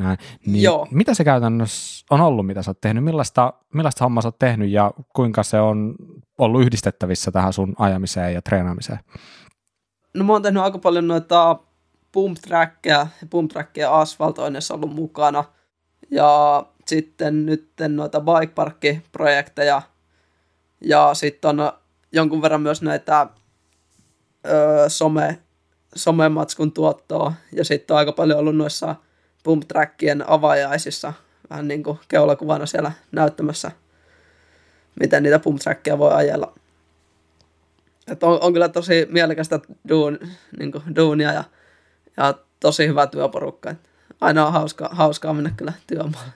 A: Näin. Niin
C: Joo.
A: Mitä se käytännössä on ollut, mitä sä oot tehnyt, millaista, millaista hommaa sä oot tehnyt ja kuinka se on ollut yhdistettävissä tähän sun ajamiseen ja treenaamiseen?
C: No mä oon tehnyt aika paljon noita pump trackia ja pump trackia asfaltoinnissa ollut mukana. Ja sitten nyt noita bike parkki-projekteja. Ja sitten on jonkun verran myös näitä öö, some, somematskun tuottoa. Ja sitten on aika paljon ollut noissa pump trackien avajaisissa vähän niin kuin keulakuvana siellä näyttämässä, miten niitä pump trackia voi ajella. Et on, on kyllä tosi mielekästä duun, niin kuin, duunia ja, ja tosi hyvä työporukka. Et aina on hauska, hauskaa mennä kyllä työmaalle.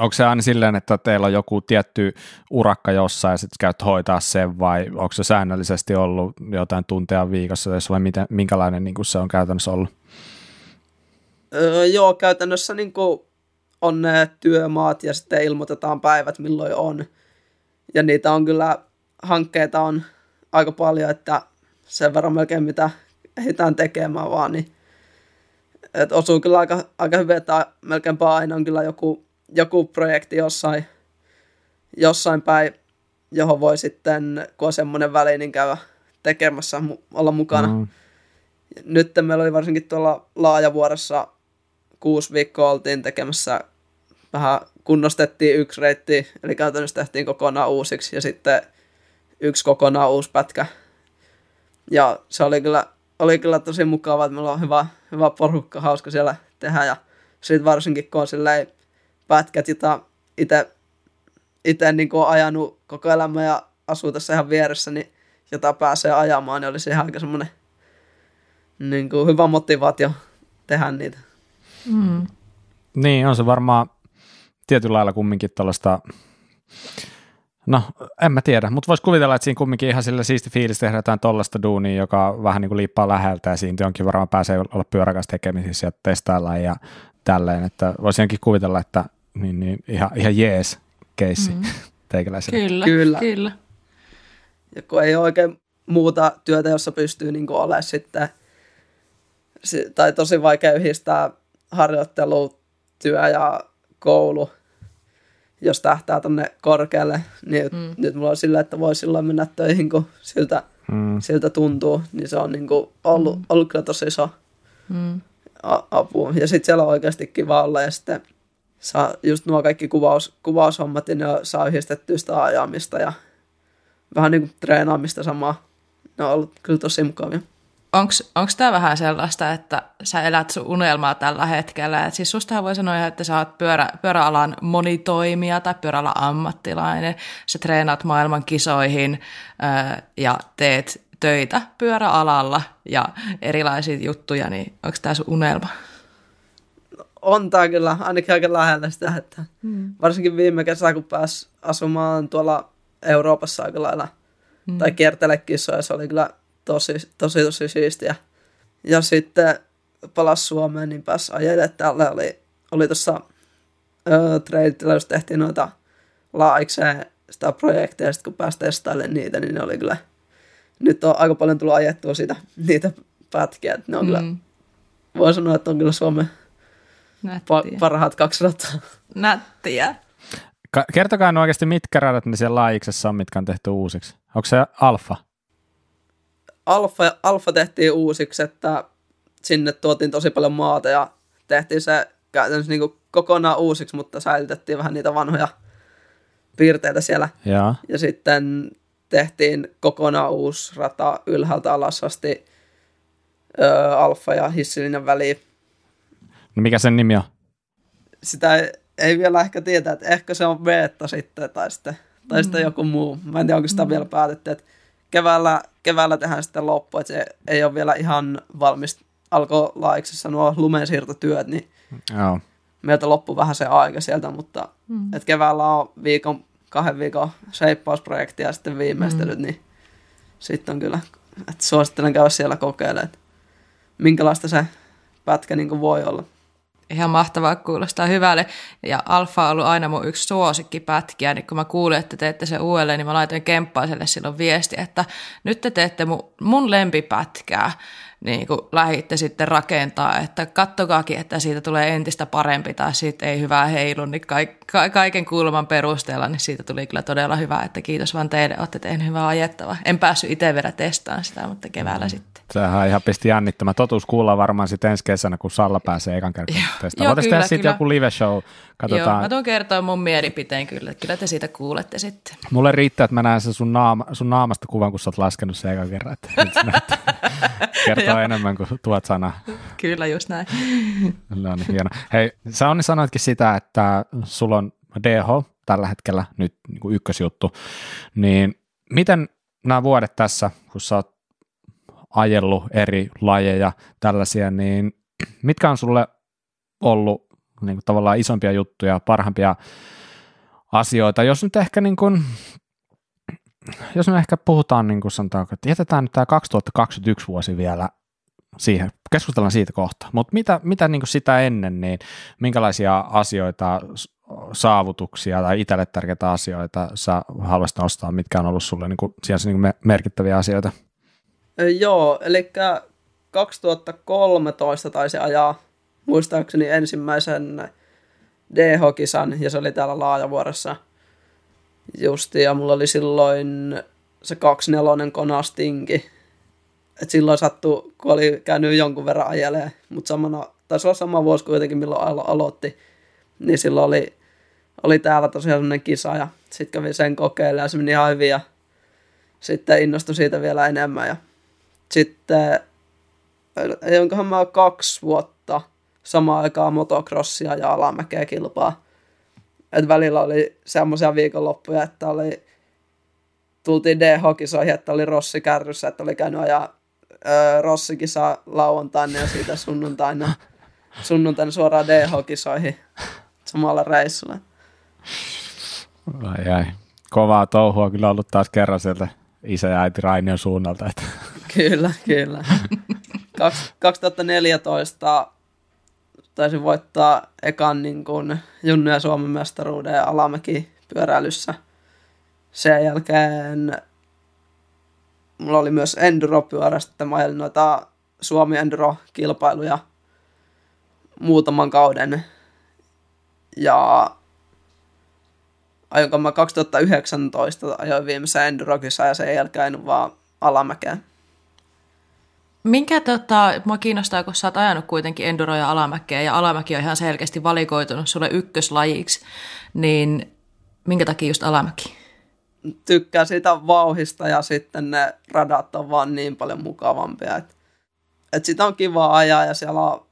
A: Onko se aina silleen, että teillä on joku tietty urakka jossain ja sitten käyt hoitaa sen vai onko se säännöllisesti ollut jotain tunteja viikossa vai miten, minkälainen niin se on käytännössä ollut?
C: Öö, joo, käytännössä niin kuin on ne työmaat ja sitten ilmoitetaan päivät milloin on. Ja niitä on kyllä, hankkeita on aika paljon, että sen verran melkein mitä ehditään tekemään vaan, niin et osuu kyllä aika, aika hyvin, että melkeinpä aina on kyllä joku, joku projekti jossain, jossain päin, johon voi sitten, kun on semmoinen väli, niin käydä tekemässä, olla mukana.
A: Mm.
C: Nyt meillä oli varsinkin tuolla laajavuorossa kuusi viikkoa oltiin tekemässä, vähän kunnostettiin yksi reitti, eli käytännössä tehtiin kokonaan uusiksi, ja sitten yksi kokonaan uusi pätkä. Ja se oli kyllä, oli kyllä tosi mukavaa, että meillä on hyvä, hyvä porukka, hauska siellä tehdä, ja sitten varsinkin kun on pätkät, jota itse itse niin kuin ajanut koko elämä ja asuu tässä ihan vieressä, niin jota pääsee ajamaan, niin olisi ihan aika semmoinen niin kuin hyvä motivaatio tehdä niitä.
B: Mm.
A: Niin, on se varmaan tietyllä lailla kumminkin tällaista, no en mä tiedä, mutta voisi kuvitella, että siinä kumminkin ihan sillä siisti fiilis tehdä jotain tollasta duunia, joka vähän niin kuin liippaa läheltä ja siinä jonkin varmaan pääsee olla pyöräkäs tekemisissä ja testailla ja tälleen, että voisi jonkin kuvitella, että niin, niin, ihan, ihan jees keissi mm. <laughs> teikäläiselle.
B: Kyllä,
C: Kyllä.
B: kyllä.
C: Ja kun ei ole oikein muuta työtä, jossa pystyy niin kuin olemaan sitten tai tosi vaikea yhdistää harjoittelu, työ ja koulu, jos tähtää tonne korkealle, niin mm. nyt mulla on sillä, että voi silloin mennä töihin, kun siltä, mm. siltä tuntuu, niin se on niin kuin ollut, mm. ollut kyllä tosi iso mm. apu. Ja sitten siellä on oikeasti kiva olla ja sitten saa just nuo kaikki kuvaus, kuvaushommat, niin ne saa yhdistettyä sitä ajamista ja vähän niin kuin treenaamista samaa. Ne on ollut kyllä tosi mukavia.
B: Onko tämä vähän sellaista, että sä elät sun unelmaa tällä hetkellä? Et siis sustahan voi sanoa, että sä oot pyörä, pyöräalan monitoimija tai pyöräalan ammattilainen. Sä treenaat maailman kisoihin ää, ja teet töitä pyöräalalla ja erilaisia juttuja, niin onko tämä sun unelma?
C: On tämä kyllä, ainakin aika lähellä sitä, että hmm. varsinkin viime kesä, kun pääsi asumaan tuolla Euroopassa aika lailla, hmm. tai kiertele kisoja, se oli kyllä tosi, tosi, tosi siistiä. Ja sitten palasi Suomeen, niin pääsi ajelemaan tälle. Oli, oli tuossa treidillä, jos tehtiin noita laikseen sitä projekteja, ja sitten kun pääsi testailemaan niitä, niin ne oli kyllä, nyt on aika paljon tullut ajettua sitä, niitä pätkiä, että ne on mm. kyllä, voi sanoa, että on kyllä Suomen pa- parhaat kaksi rataa.
B: Nättiä.
A: Kertokaa oikeasti, mitkä radat ne siellä laajiksessa on, mitkä on tehty uusiksi. Onko se alfa?
C: Alfa, alfa tehtiin uusiksi, että sinne tuotiin tosi paljon maata ja tehtiin se käytännössä niin kuin kokonaan uusiksi, mutta säilytettiin vähän niitä vanhoja piirteitä siellä.
A: Ja,
C: ja sitten tehtiin kokonaan uusi rata ylhäältä alas asti ö, Alfa ja Hissilinen väliin.
A: No mikä sen nimi on?
C: Sitä ei, ei vielä ehkä tiedä, että ehkä se on beta sitten tai sitten, tai mm. sitten joku muu. Mä en tiedä, onko sitä mm. vielä päätetty, että keväällä, keväällä tehdään sitten loppu, että se ei ole vielä ihan valmis alkolaiksessa nuo lumensiirtotyöt, niin
A: Joo.
C: meiltä loppu vähän se aika sieltä, mutta mm. että keväällä on viikon, kahden viikon seippausprojekti ja sitten viimeistelyt, mm. niin sitten on kyllä, että suosittelen käydä siellä kokeilemaan, että minkälaista se pätkä niin voi olla
B: ihan mahtavaa, kuulostaa hyvälle. Ja Alfa on ollut aina mun yksi suosikkipätkiä, niin kun mä kuulin, että teette sen uudelleen, niin mä laitoin Kemppaiselle silloin viesti, että nyt te teette mun, mun lempipätkää niin kuin lähditte sitten rakentaa, että kattokaakin, että siitä tulee entistä parempi tai siitä ei hyvää heilu, niin ka- kaiken kuuleman perusteella, niin siitä tuli kyllä todella hyvä, että kiitos vaan teille, olette tehneet hyvää ajettavaa. En päässyt itse vielä testaamaan sitä, mutta keväällä mm. sitten.
A: Sehän ihan pisti jännittämään. Totuus kuulla varmaan sitten ensi kesänä, kun Salla pääsee ekan kerran testaamaan. Voitaisiin tehdä sitten joku live show, katsotaan.
B: Joo, mä tuun kertoa mun mielipiteen kyllä, kyllä te siitä kuulette sitten.
A: Mulle riittää, että mä näen sen sun, naama, sun naamasta kuvan, kun sä oot laskenut sen ekan kerran. Että <laughs> kertoo enemmän kuin tuot sana.
B: Kyllä, just näin.
A: no niin, hieno. Hei, sä Onni sanoitkin sitä, että sulla on DH tällä hetkellä nyt niin kuin ykkösjuttu, niin miten nämä vuodet tässä, kun sä oot ajellut eri lajeja tällaisia, niin mitkä on sulle ollut niin kuin tavallaan isompia juttuja, parhaimpia asioita, jos nyt ehkä niin kuin, jos me ehkä puhutaan niin kuin sanotaanko, että jätetään nyt tämä 2021 vuosi vielä siihen, keskustellaan siitä kohta, mutta mitä, mitä niin kuin sitä ennen, niin minkälaisia asioita, saavutuksia tai itselle tärkeitä asioita sä haluaisit nostaa, mitkä on ollut sulle niin kuin, niin kuin merkittäviä asioita?
C: Joo, eli 2013 taisi ajaa muistaakseni ensimmäisen DH-kisan, ja se oli täällä Laajavuoressa justi, ja mulla oli silloin se 24 konastinki. Et silloin sattui, kun oli käynyt jonkun verran ajelee, mutta samana, taisi olla sama vuosi kuitenkin, milloin alo- aloitti, niin silloin oli, oli täällä tosiaan sellainen kisa, ja sitten kävin sen kokeilemaan, ja se meni ihan hyvin, ja sitten innostui siitä vielä enemmän, ja sitten, jonkohan mä kaksi vuotta samaan aikaan motocrossia ja alamäkeä kilpaa. Et välillä oli semmoisia viikonloppuja, että oli, tultiin DH-kisoihin, että oli Rossi kärryssä, että oli käynyt ajaa öö, Rossikisa lauantaina ja siitä sunnuntaina, sunnuntaina suoraan DH-kisoihin samalla reissulla.
A: Ai ai. Kovaa touhua kyllä ollut taas kerran sieltä isä ja äiti Rainion suunnalta. Että.
C: Kyllä, kyllä. 2014 taisi voittaa ekan niin kuin Junnu ja Suomen mestaruuden alamäki pyöräilyssä. Sen jälkeen mulla oli myös enduro-pyörä, sitten mä ajelin noita Suomi Enduro-kilpailuja muutaman kauden. Ja ajonko mä 2019 ajoin viimeisen Endurokissa ja sen jälkeen vaan alamäkeen.
B: Minkä tota, mua kiinnostaa, kun sä oot ajanut kuitenkin enduro ja alamäkeä, ja alamäki on ihan selkeästi valikoitunut sulle ykköslajiksi, niin minkä takia just alamäki?
C: Tykkää siitä vauhista ja sitten ne radat on vaan niin paljon mukavampia, että et sitä on kiva ajaa ja siellä on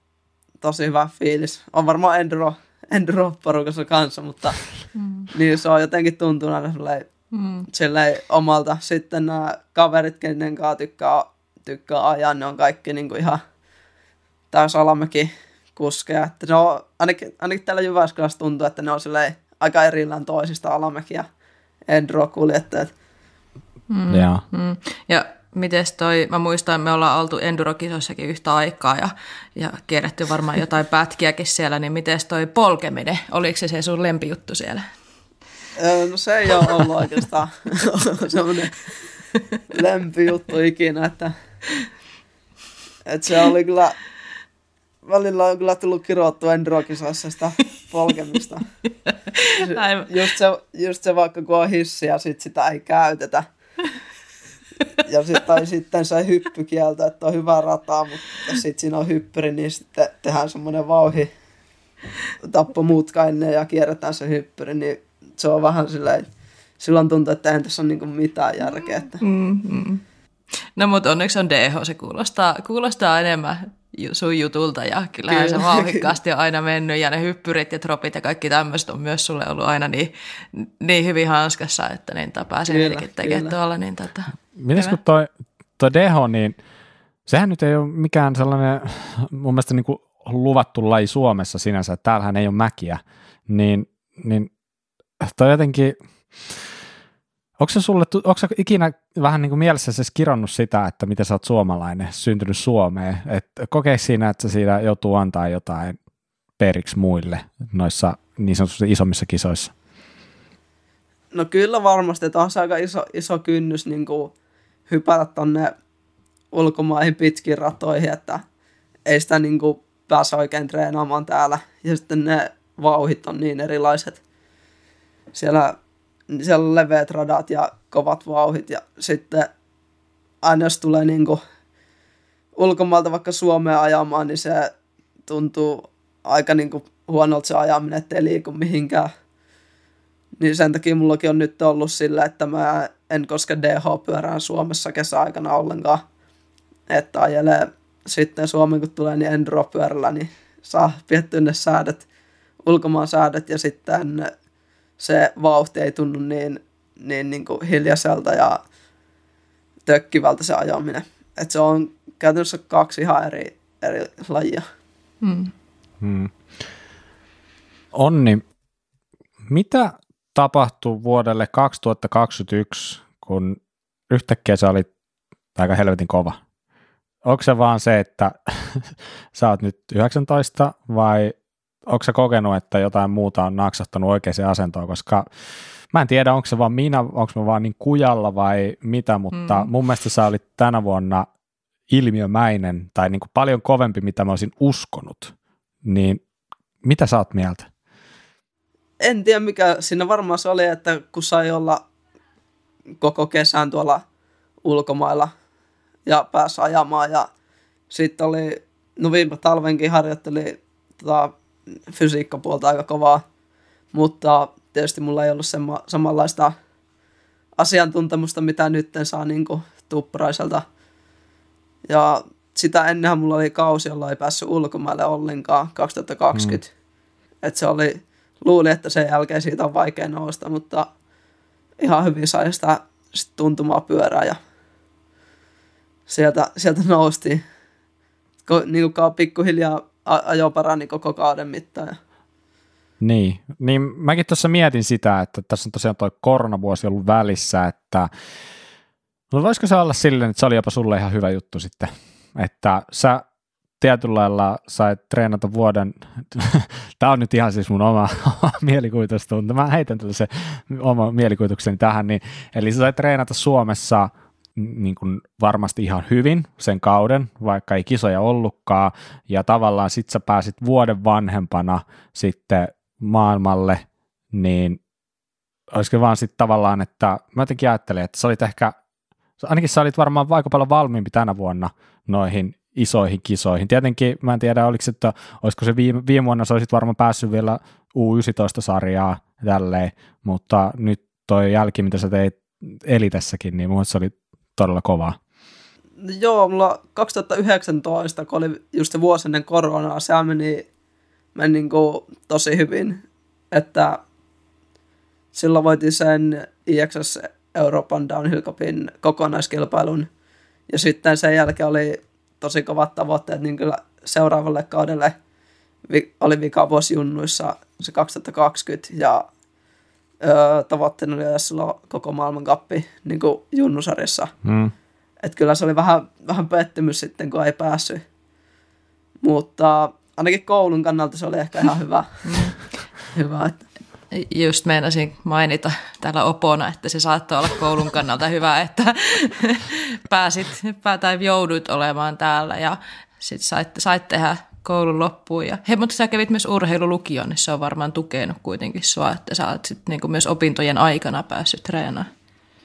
C: tosi hyvä fiilis. On varmaan enduro, enduro-porukassa kanssa, mutta mm. Niin se on jotenkin tuntunut aina silleen, mm. silleen omalta. Sitten nämä kaverit, kenen kanssa tykkää tykkää ajaa, ne on kaikki niin kuin ihan täys alamäki kuskeja. Että ne on, ainakin, ainakin täällä Jyväskylässä tuntuu, että ne on aika erillään toisista alamäki- ja enduro-kuljettajat.
B: Mm, yeah. mm. Ja miten toi, mä muistan, me ollaan oltu endurokisoissakin yhtä aikaa ja, ja kierretty varmaan jotain pätkiäkin siellä, niin miten toi polkeminen, oliko se se sun lempijuttu siellä?
C: No se ei ole ollut oikeastaan <laughs> semmoinen lempijuttu ikinä, että et se oli kyllä, välillä on kyllä tullut kirjoittu Endrokisassa sitä polkemista. <laughs> Just se, just se vaikka kun on hissi ja sit sitä ei käytetä. Ja sit, tai sitten se hyppykielto, että on hyvä rata, mutta sitten siinä on hyppyri, niin sitten tehdään semmoinen vauhi tappomutka ennen ja kierretään se hyppyri, niin se on vähän silleen, silloin tuntuu, että ei tässä ole niinku mitään järkeä. Että... Mm-hmm.
B: No mutta onneksi on DH, se kuulostaa, kuulostaa enemmän sun jutulta ja kyllähän Kyllä. <laughs> se vauhikkaasti on aina mennyt ja ne hyppyrit ja tropit ja kaikki tämmöiset on myös sulle ollut aina niin, niin hyvin hanskassa, että niin pääsee niitäkin tekemään tuolla. Niin tota,
A: Mites kun toi, toi DH, niin sehän nyt ei ole mikään sellainen mun mielestä niin kuin luvattu laji Suomessa sinänsä, että täällähän ei ole mäkiä, niin, niin toi jotenkin, Onko se sulle, onko se ikinä vähän niin kuin mielessä se kironnut sitä, että miten sä oot suomalainen, syntynyt Suomeen, että kokee siinä, että siinä joutuu antaa jotain periksi muille noissa niin sanotusti isommissa kisoissa?
C: No kyllä varmasti, että on se aika iso, iso kynnys niin kuin hypätä tonne ulkomaihin pitkin ratoihin, että ei sitä niin kuin pääse oikein treenaamaan täällä. Ja sitten ne vauhit on niin erilaiset. Siellä siellä on leveät radat ja kovat vauhit ja sitten aina jos tulee niin kuin ulkomailta vaikka Suomeen ajamaan, niin se tuntuu aika niin kuin huonolta se ajaminen, ettei liiku mihinkään. Niin sen takia mullakin on nyt ollut sillä, että mä en koske DH-pyörään Suomessa kesäaikana ollenkaan. Että ajelee sitten Suomen, kun tulee niin enduro-pyörällä, niin saa piettyä ne säädöt, ulkomaan säädöt ja sitten se vauhti ei tunnu niin, niin, niin kuin hiljaiselta ja tökkivältä se ajaminen. Et se on käytännössä kaksi ihan eri, eri lajia. Hmm.
A: Hmm. Onni, mitä tapahtui vuodelle 2021, kun yhtäkkiä se oli aika helvetin kova? Onko se vaan se, että <laughs> sä oot nyt 19 vai onko se kokenut, että jotain muuta on naksahtanut oikeaan asentoon, koska mä en tiedä, onko se vaan minä, onko mä vaan niin kujalla vai mitä, mutta mm. mun mielestä sä olit tänä vuonna ilmiömäinen tai niin kuin paljon kovempi, mitä mä olisin uskonut, niin mitä sä oot mieltä?
C: En tiedä, mikä siinä varmaan se oli, että kun sai olla koko kesän tuolla ulkomailla ja pääsi ajamaan ja sitten oli, no viime talvenkin harjoitteli tota, fysiikkapuolta aika kovaa, mutta tietysti mulla ei ollut semma, samanlaista asiantuntemusta, mitä nyt saa niin kuin tuppraiselta. Ja sitä ennenhän mulla oli kausi, jolla ei päässyt ulkomaille ollenkaan 2020. Mm. Et se oli, luulin, että sen jälkeen siitä on vaikea nousta, mutta ihan hyvin sai sitä sit tuntumaa pyörää ja sieltä, sieltä nousti. Ko, niin kuin pikkuhiljaa ajo parani koko kauden mittaan.
A: Niin, niin mäkin tuossa mietin sitä, että tässä on tosiaan tuo koronavuosi ollut välissä, että no voisiko se olla silleen, että se oli jopa sulle ihan hyvä juttu sitten, että sä tietyllä lailla sait treenata vuoden, <laughs> tämä on nyt ihan siis mun <laughs> oma, mielikuvitustunto, mä heitän tällaisen oma mielikuvitukseni tähän, niin, eli sä sait treenata Suomessa niin kuin varmasti ihan hyvin sen kauden, vaikka ei kisoja ollutkaan, ja tavallaan sit sä pääsit vuoden vanhempana sitten maailmalle, niin olisiko vaan sitten tavallaan, että mä jotenkin ajattelin, että sä olit ehkä, ainakin sä olit varmaan aika paljon valmiimpi tänä vuonna noihin isoihin kisoihin. Tietenkin mä en tiedä, oliko se, että olisiko se viime, viime vuonna sä olisit varmaan päässyt vielä U19-sarjaa tälleen, mutta nyt toi jälki, mitä sä teit Elitessäkin, niin mun se oli todella kovaa.
C: Joo, mulla 2019, kun oli just se vuosi ennen koronaa, se meni, meni niin kuin tosi hyvin, että silloin voitin sen IXS Euroopan Downhill Cupin kokonaiskilpailun, ja sitten sen jälkeen oli tosi kovat tavoitteet, niin kyllä seuraavalle kaudelle. Oli vika vuosi junnuissa se 2020, ja öö, tavoitteena oli silloin koko maailman kappi niin kuin junnusarjassa. Mm. Et kyllä se oli vähän, vähän pettymys sitten, kun ei päässyt. Mutta ainakin koulun kannalta se oli ehkä ihan hyvä. <laughs> hyvä että.
B: Just meinasin mainita täällä opona, että se saattoi olla koulun kannalta hyvä, että <laughs> pääsit tai jouduit olemaan täällä ja sitten sait, sait tehdä koulun loppuun. Ja, hei, mutta sä kävit myös urheilulukion, niin se on varmaan tukenut kuitenkin sua, että sä oot sit niinku myös opintojen aikana päässyt treenaamaan.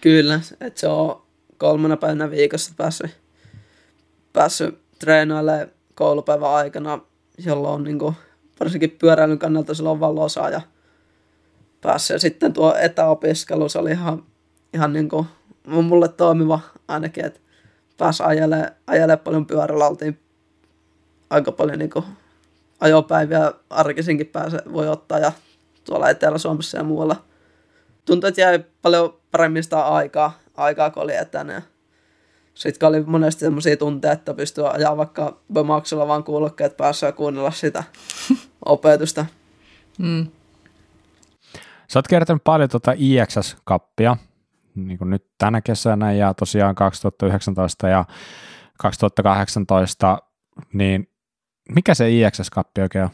C: Kyllä, että se on kolmena päivänä viikossa päässyt, päässyt treenailemaan koulupäivän aikana, jolloin niinku, varsinkin pyöräilyn kannalta sillä on valosaa ja päässyt. Ja sitten tuo etäopiskelu, se oli ihan, ihan niinku, mulle toimiva ainakin, että pääsi ajelemaan, ajelemaan paljon pyörällä, oltiin aika paljon niin kuin ajopäiviä arkisinkin pääse, voi ottaa ja tuolla Etelä-Suomessa ja muualla. Tuntui, että jäi paljon paremmin sitä aikaa, aikaa kun oli etänä. Sitten oli monesti sellaisia tunteja, että pystyy ajaa vaikka maksulla vaan kuulokkeet päässä ja kuunnella sitä <laughs> opetusta. Mm.
A: Sä oot kertonut paljon tuota IXS-kappia, niin kuin nyt tänä kesänä ja tosiaan 2019 ja 2018, niin mikä se IXS-kappi oikein on?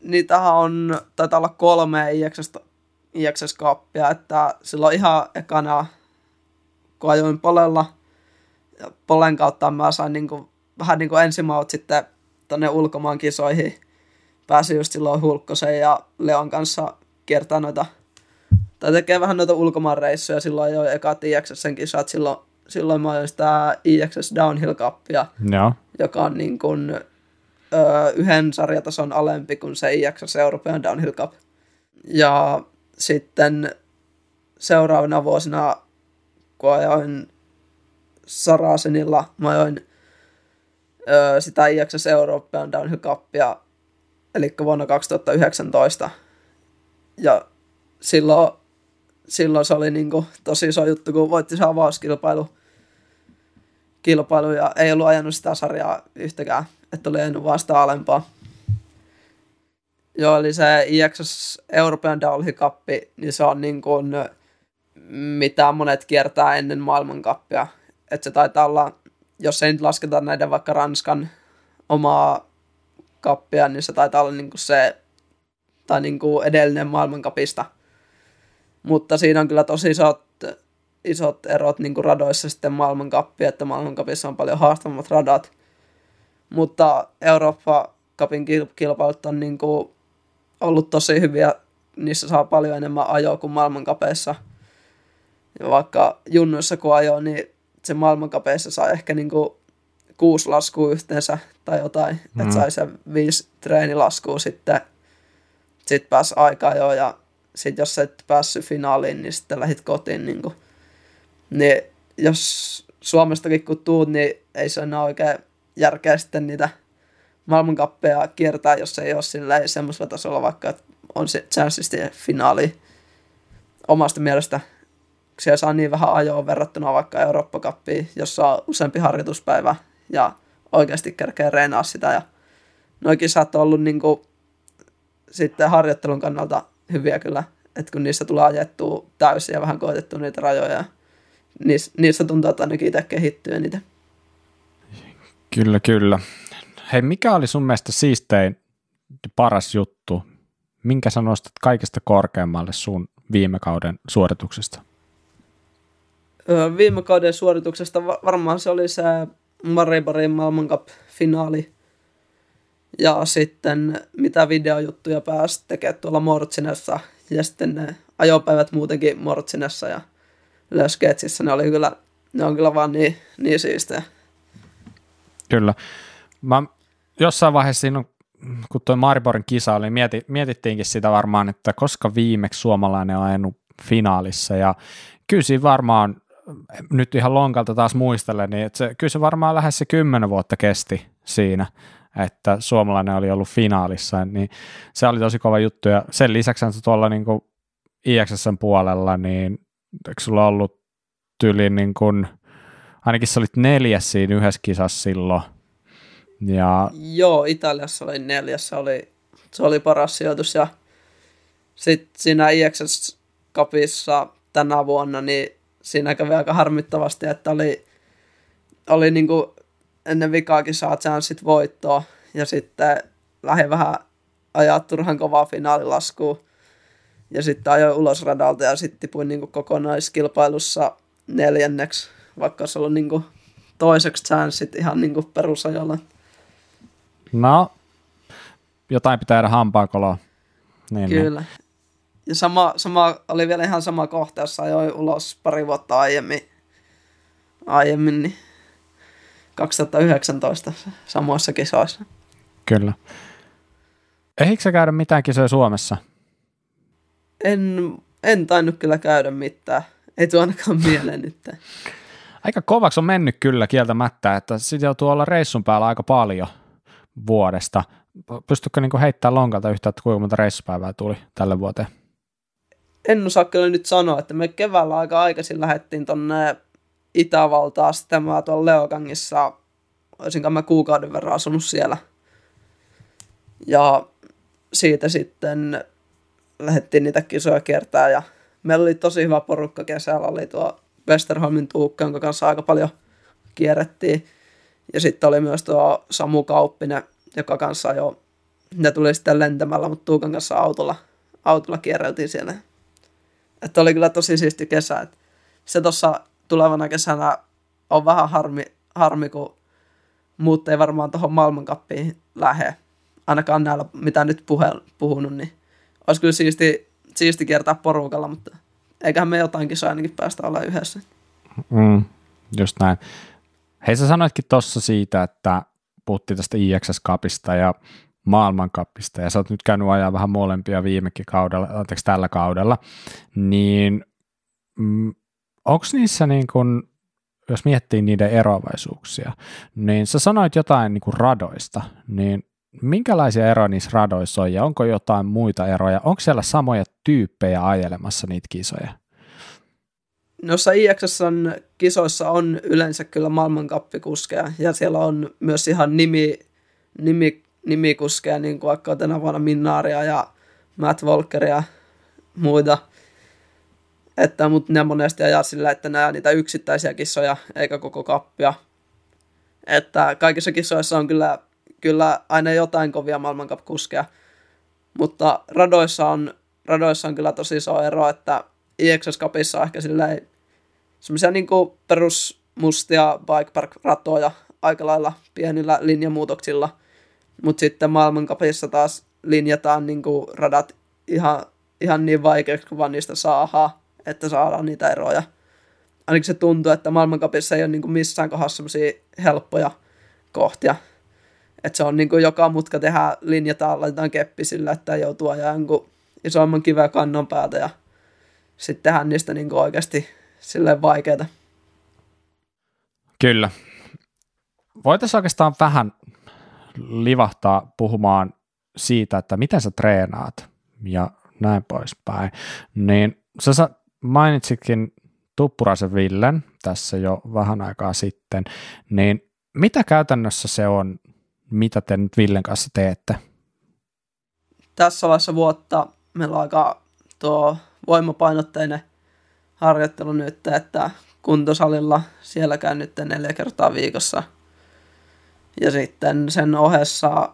C: Niitähän on, taitaa olla kolme IXS, IXS-kappia, että silloin ihan ekana, kun ajoin polella, ja polen kautta mä sain niin kuin, vähän niin kuin ensimaut sitten tonne ulkomaan kisoihin. Pääsin just silloin Hulkkosen ja Leon kanssa kiertää noita, tai tekee vähän noita ulkomaan reissuja. Silloin jo eka IXSn kisat, silloin, silloin mä ajoin sitä IXS Downhill Cupia,
A: Joo.
C: joka on niin kuin öö, yhden sarjatason alempi kuin se IXS European Downhill Cup. Ja sitten seuraavina vuosina, kun ajoin Sarasenilla, mä ajoin öö, sitä IXS European Downhill Cupia, eli vuonna 2019. Ja silloin, silloin se oli niinku tosi iso juttu, kun voitti se avauskilpailu kilpailu ja ei ollut ajanut sitä sarjaa yhtäkään että oli ajanut vasta alempaa. Joo, eli se IXS European Downhill Cup, niin se on niin kuin, mitä monet kiertää ennen maailmankappia. Että se taitaa olla, jos ei nyt lasketa näiden vaikka Ranskan omaa kappia, niin se taitaa olla niin kuin se, tai niin kuin edellinen maailmankapista. Mutta siinä on kyllä tosi isot, isot erot niin kuin radoissa sitten maailmankappi, että maailmankapissa on paljon haastavammat radat. Mutta Eurooppa Cupin kilpailut on niin kuin ollut tosi hyviä. Niissä saa paljon enemmän ajoa kuin maailmankapeissa. Ja vaikka junnuissa kun ajoa, niin se maailmankapeissa saa ehkä niin kuin kuusi laskua yhteensä tai jotain. Mm. Että sai se viisi treenilaskua sitten. Sitten pääsi aikaa jo ja sitten jos et päässyt finaaliin, niin sitten lähit kotiin. Niin, kuin. niin jos Suomestakin kun tuut, niin ei se enää oikein järkeä sitten niitä maailmankappeja kiertää, jos ei ole sillä semmoisella tasolla, vaikka on se chanssisti finaali omasta mielestä. Siellä saa niin vähän ajoa verrattuna vaikka eurooppa jossa on useampi harjoituspäivä ja oikeasti kerkee reenaa sitä. Ja nuo kisat on ollut niin kuin, sitten harjoittelun kannalta hyviä kyllä, että kun niissä tulee ajettua täysin ja vähän koetettu niitä rajoja, niissä, niissä tuntuu, että ainakin itse kehittyy eniten.
A: Kyllä, kyllä. Hei, mikä oli sun mielestä siistein paras juttu? Minkä sä nostat kaikesta korkeammalle sun viime kauden suorituksesta?
C: Viime kauden suorituksesta varmaan se oli se Maribarin maailmankap-finaali. Ja sitten mitä videojuttuja pääsi tekemään tuolla Mortsinessa. Ja sitten ne ajopäivät muutenkin Mortsinessa ja Lösketsissä. Ne, oli kyllä, ne on kyllä vaan niin, niin siistejä.
A: Kyllä. Mä jossain vaiheessa siinä, kun tuo Mariborin kisa oli, mieti, mietittiinkin sitä varmaan, että koska viimeksi suomalainen on ajanut finaalissa. Ja kyllä siinä varmaan, nyt ihan lonkalta taas muistelen, niin että se, kyllä se varmaan lähes se kymmenen vuotta kesti siinä, että suomalainen oli ollut finaalissa, niin se oli tosi kova juttu. Ja sen lisäksi tuolla niin kuin IXSn puolella, niin eikö sulla ollut tyyliin niin kuin, ainakin sä olit neljäs siinä yhdessä kisassa silloin. Ja...
C: Joo, Italiassa oli neljäs, se oli, se oli paras sijoitus. Ja sitten siinä IXS Cupissa tänä vuonna, niin siinä kävi aika harmittavasti, että oli, oli niin kuin ennen vikaakin saa chanssit voittoa. Ja sitten lähdin vähän ajaa turhan kovaa finaalilaskuun ja sitten ajoin ulos radalta ja sitten tipuin niin kuin kokonaiskilpailussa neljänneksi, vaikka se ollut niin kuin toiseksi chanssit ihan niin kuin perusajolla.
A: No, jotain pitää jäädä hampaakoloa. Niin,
C: niin. Kyllä. Niin. Ja sama, sama, oli vielä ihan sama kohta, jossa ajoi ulos pari vuotta aiemmin, aiemmin niin 2019 samoissa kisoissa.
A: Kyllä. Eikö sä käydä mitään kisoja Suomessa?
C: En, en tainnut kyllä käydä mitään. Ei tuo ainakaan mieleen nyt. <laughs>
A: Aika kovaksi on mennyt kyllä kieltämättä, että sitten joutuu olla reissun päällä aika paljon vuodesta. Pystytkö niinku heittämään lonkalta yhtä, että kuinka monta reissupäivää tuli tälle vuoteen?
C: en osaa kyllä nyt sanoa, että me keväällä aika aikaisin lähdettiin tonne Itävaltaan, sitten mä tuolla Leokangissa, olisinko mä kuukauden verran asunut siellä. Ja siitä sitten lähdettiin niitä kisoja kertaa ja meillä oli tosi hyvä porukka kesällä, oli tuo Westerholmin Tuukka, jonka kanssa aika paljon kierrettiin. Ja sitten oli myös tuo Samu Kauppinen, joka kanssa jo, ne tuli sitten lentämällä, mutta Tuukan kanssa autolla, autolla kierreltiin siellä että oli kyllä tosi siisti kesä. Että se tuossa tulevana kesänä on vähän harmi, harmi kun muut ei varmaan tuohon maailmankappiin lähde. Ainakaan näillä, mitä nyt puhe, puhunut, niin olisi kyllä siisti, siisti kiertää porukalla, mutta eiköhän me jotain kisoja ainakin päästä olla yhdessä.
A: Mm, just näin. Hei, sä sanoitkin tuossa siitä, että puhuttiin tästä IXS Cupista ja maailmankappista, ja sä oot nyt käynyt ajaa vähän molempia viimekin kaudella, anteeksi tällä kaudella, niin mm, onko niissä niin kun, jos miettii niiden eroavaisuuksia, niin sä sanoit jotain niin kuin radoista, niin minkälaisia eroja niissä radoissa on, ja onko jotain muita eroja, onko siellä samoja tyyppejä ajelemassa niitä kisoja?
C: Noissa IXSn kisoissa on yleensä kyllä maailmankappikuskeja, ja siellä on myös ihan nimi, nimi nimikuskeja, niin kuin vaikka tänä vuonna Minnaaria ja Matt Walkeria ja muita. Että, mutta ne monesti ajaa sillä, että nämä niitä yksittäisiä kissoja eikä koko kappia. Että kaikissa kisoissa on kyllä, kyllä aina jotain kovia maailmankap-kuskeja. Mutta radoissa on, radoissa on kyllä tosi iso ero, että IXS Cupissa on ehkä silleen semmoisia niin perusmustia bike park ratoja aika lailla pienillä linjamuutoksilla – mutta sitten maailmankapissa taas linjataan niin kuin radat ihan, ihan niin vaikeaksi, kun vaan niistä saadaan, että saadaan niitä eroja. Ainakin se tuntuu, että maailmankapissa ei ole niin kuin missään kohdassa helppoja kohtia. Että se on niin kuin joka mutka tehdään, linjataan, laitetaan keppi sillä, että joutuu ajaa jonkun isomman kiveä kannon päältä ja sitten tehdään niistä niin kuin oikeasti silleen vaikeita.
A: Kyllä. Voitaisiin oikeastaan vähän livahtaa puhumaan siitä, että miten sä treenaat ja näin poispäin, niin sä mainitsitkin Tuppuraisen Villen tässä jo vähän aikaa sitten, niin mitä käytännössä se on, mitä te nyt Villen kanssa teette?
C: Tässä vaiheessa vuotta meillä on aika tuo voimapainotteinen harjoittelu nyt, että kuntosalilla siellä käyn nyt neljä kertaa viikossa – ja sitten sen ohessa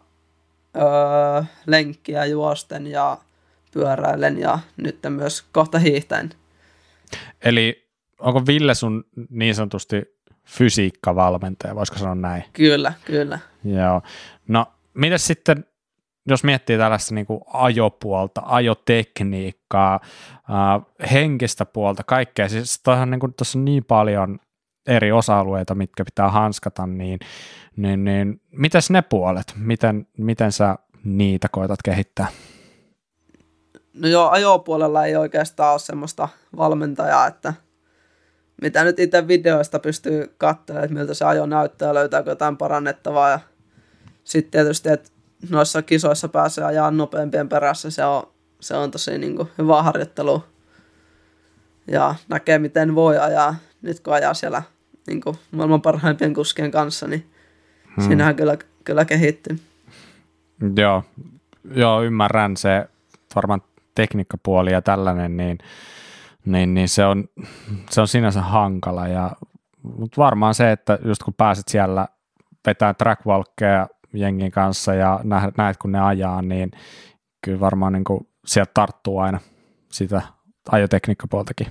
C: öö, lenkkiä juosten ja pyöräilen ja nyt myös kohta hiihtäen.
A: Eli onko Ville sun niin sanotusti fysiikkavalmentaja, voisiko sanoa näin?
C: Kyllä, kyllä.
A: Joo. No, miten sitten, jos miettii tällaista niin kuin ajopuolta, ajotekniikkaa, äh, henkistä puolta, kaikkea, siis toihan niin kuin, tuossa on niin paljon eri osa-alueita, mitkä pitää hanskata, niin, niin, niin mitäs ne puolet, miten, miten sä niitä koetat kehittää?
C: No joo, ajopuolella ei oikeastaan ole semmoista valmentajaa, että mitä nyt itse videoista pystyy katselemaan, että miltä se ajo näyttää, löytääkö jotain parannettavaa. Ja sitten tietysti, että noissa kisoissa pääsee ajaa nopeampien perässä, se on, se on tosi niin kuin, hyvä harjoittelu. Ja näkee, miten voi ajaa, nyt kun ajaa siellä niin kuin, maailman parhaimpien kuskien kanssa, niin hmm. siinähän kyllä, kyllä kehittyy.
A: Joo, joo, ymmärrän se varmaan tekniikkapuoli ja tällainen, niin, niin, niin se, on, se on sinänsä hankala. Ja, mutta varmaan se, että just kun pääset siellä vetää trackwalkkeja jengin kanssa ja näet, kun ne ajaa, niin kyllä varmaan niin kuin sieltä tarttuu aina sitä ajotekniikkapuoltakin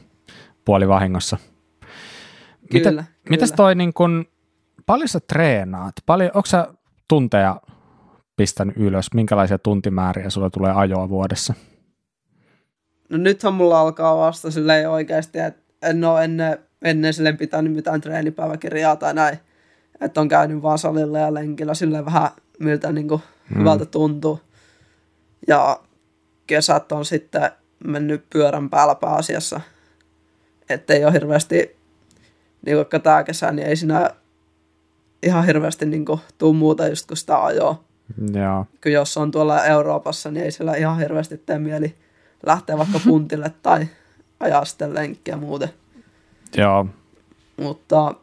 A: puolivahingossa.
C: Kyllä,
A: Mitä, kyllä. Mitäs toi, niin kun, paljon sä treenaat? Paljon, onko sä tunteja pistänyt ylös? Minkälaisia tuntimääriä sulla tulee ajoa vuodessa?
C: No nythän mulla alkaa vasta silleen oikeasti, että en ole ennen, ennen silleen pitänyt mitään treenipäiväkirjaa tai näin. Että on käynyt vaan salilla ja lenkillä silleen vähän miltä niin kuin hmm. hyvältä tuntuu. Ja kesät on sitten mennyt pyörän päällä pääasiassa. Että ei ole hirveästi, niin vaikka tämä kesä, niin ei siinä ihan hirveästi niin kuin, tuu muuta just kun sitä ajoa.
A: Joo.
C: Kyllä jos on tuolla Euroopassa, niin ei siellä ihan hirveästi tee mieli lähteä vaikka puntille tai ajaa sitten lenkkiä muuten.
A: Joo.
C: Mutta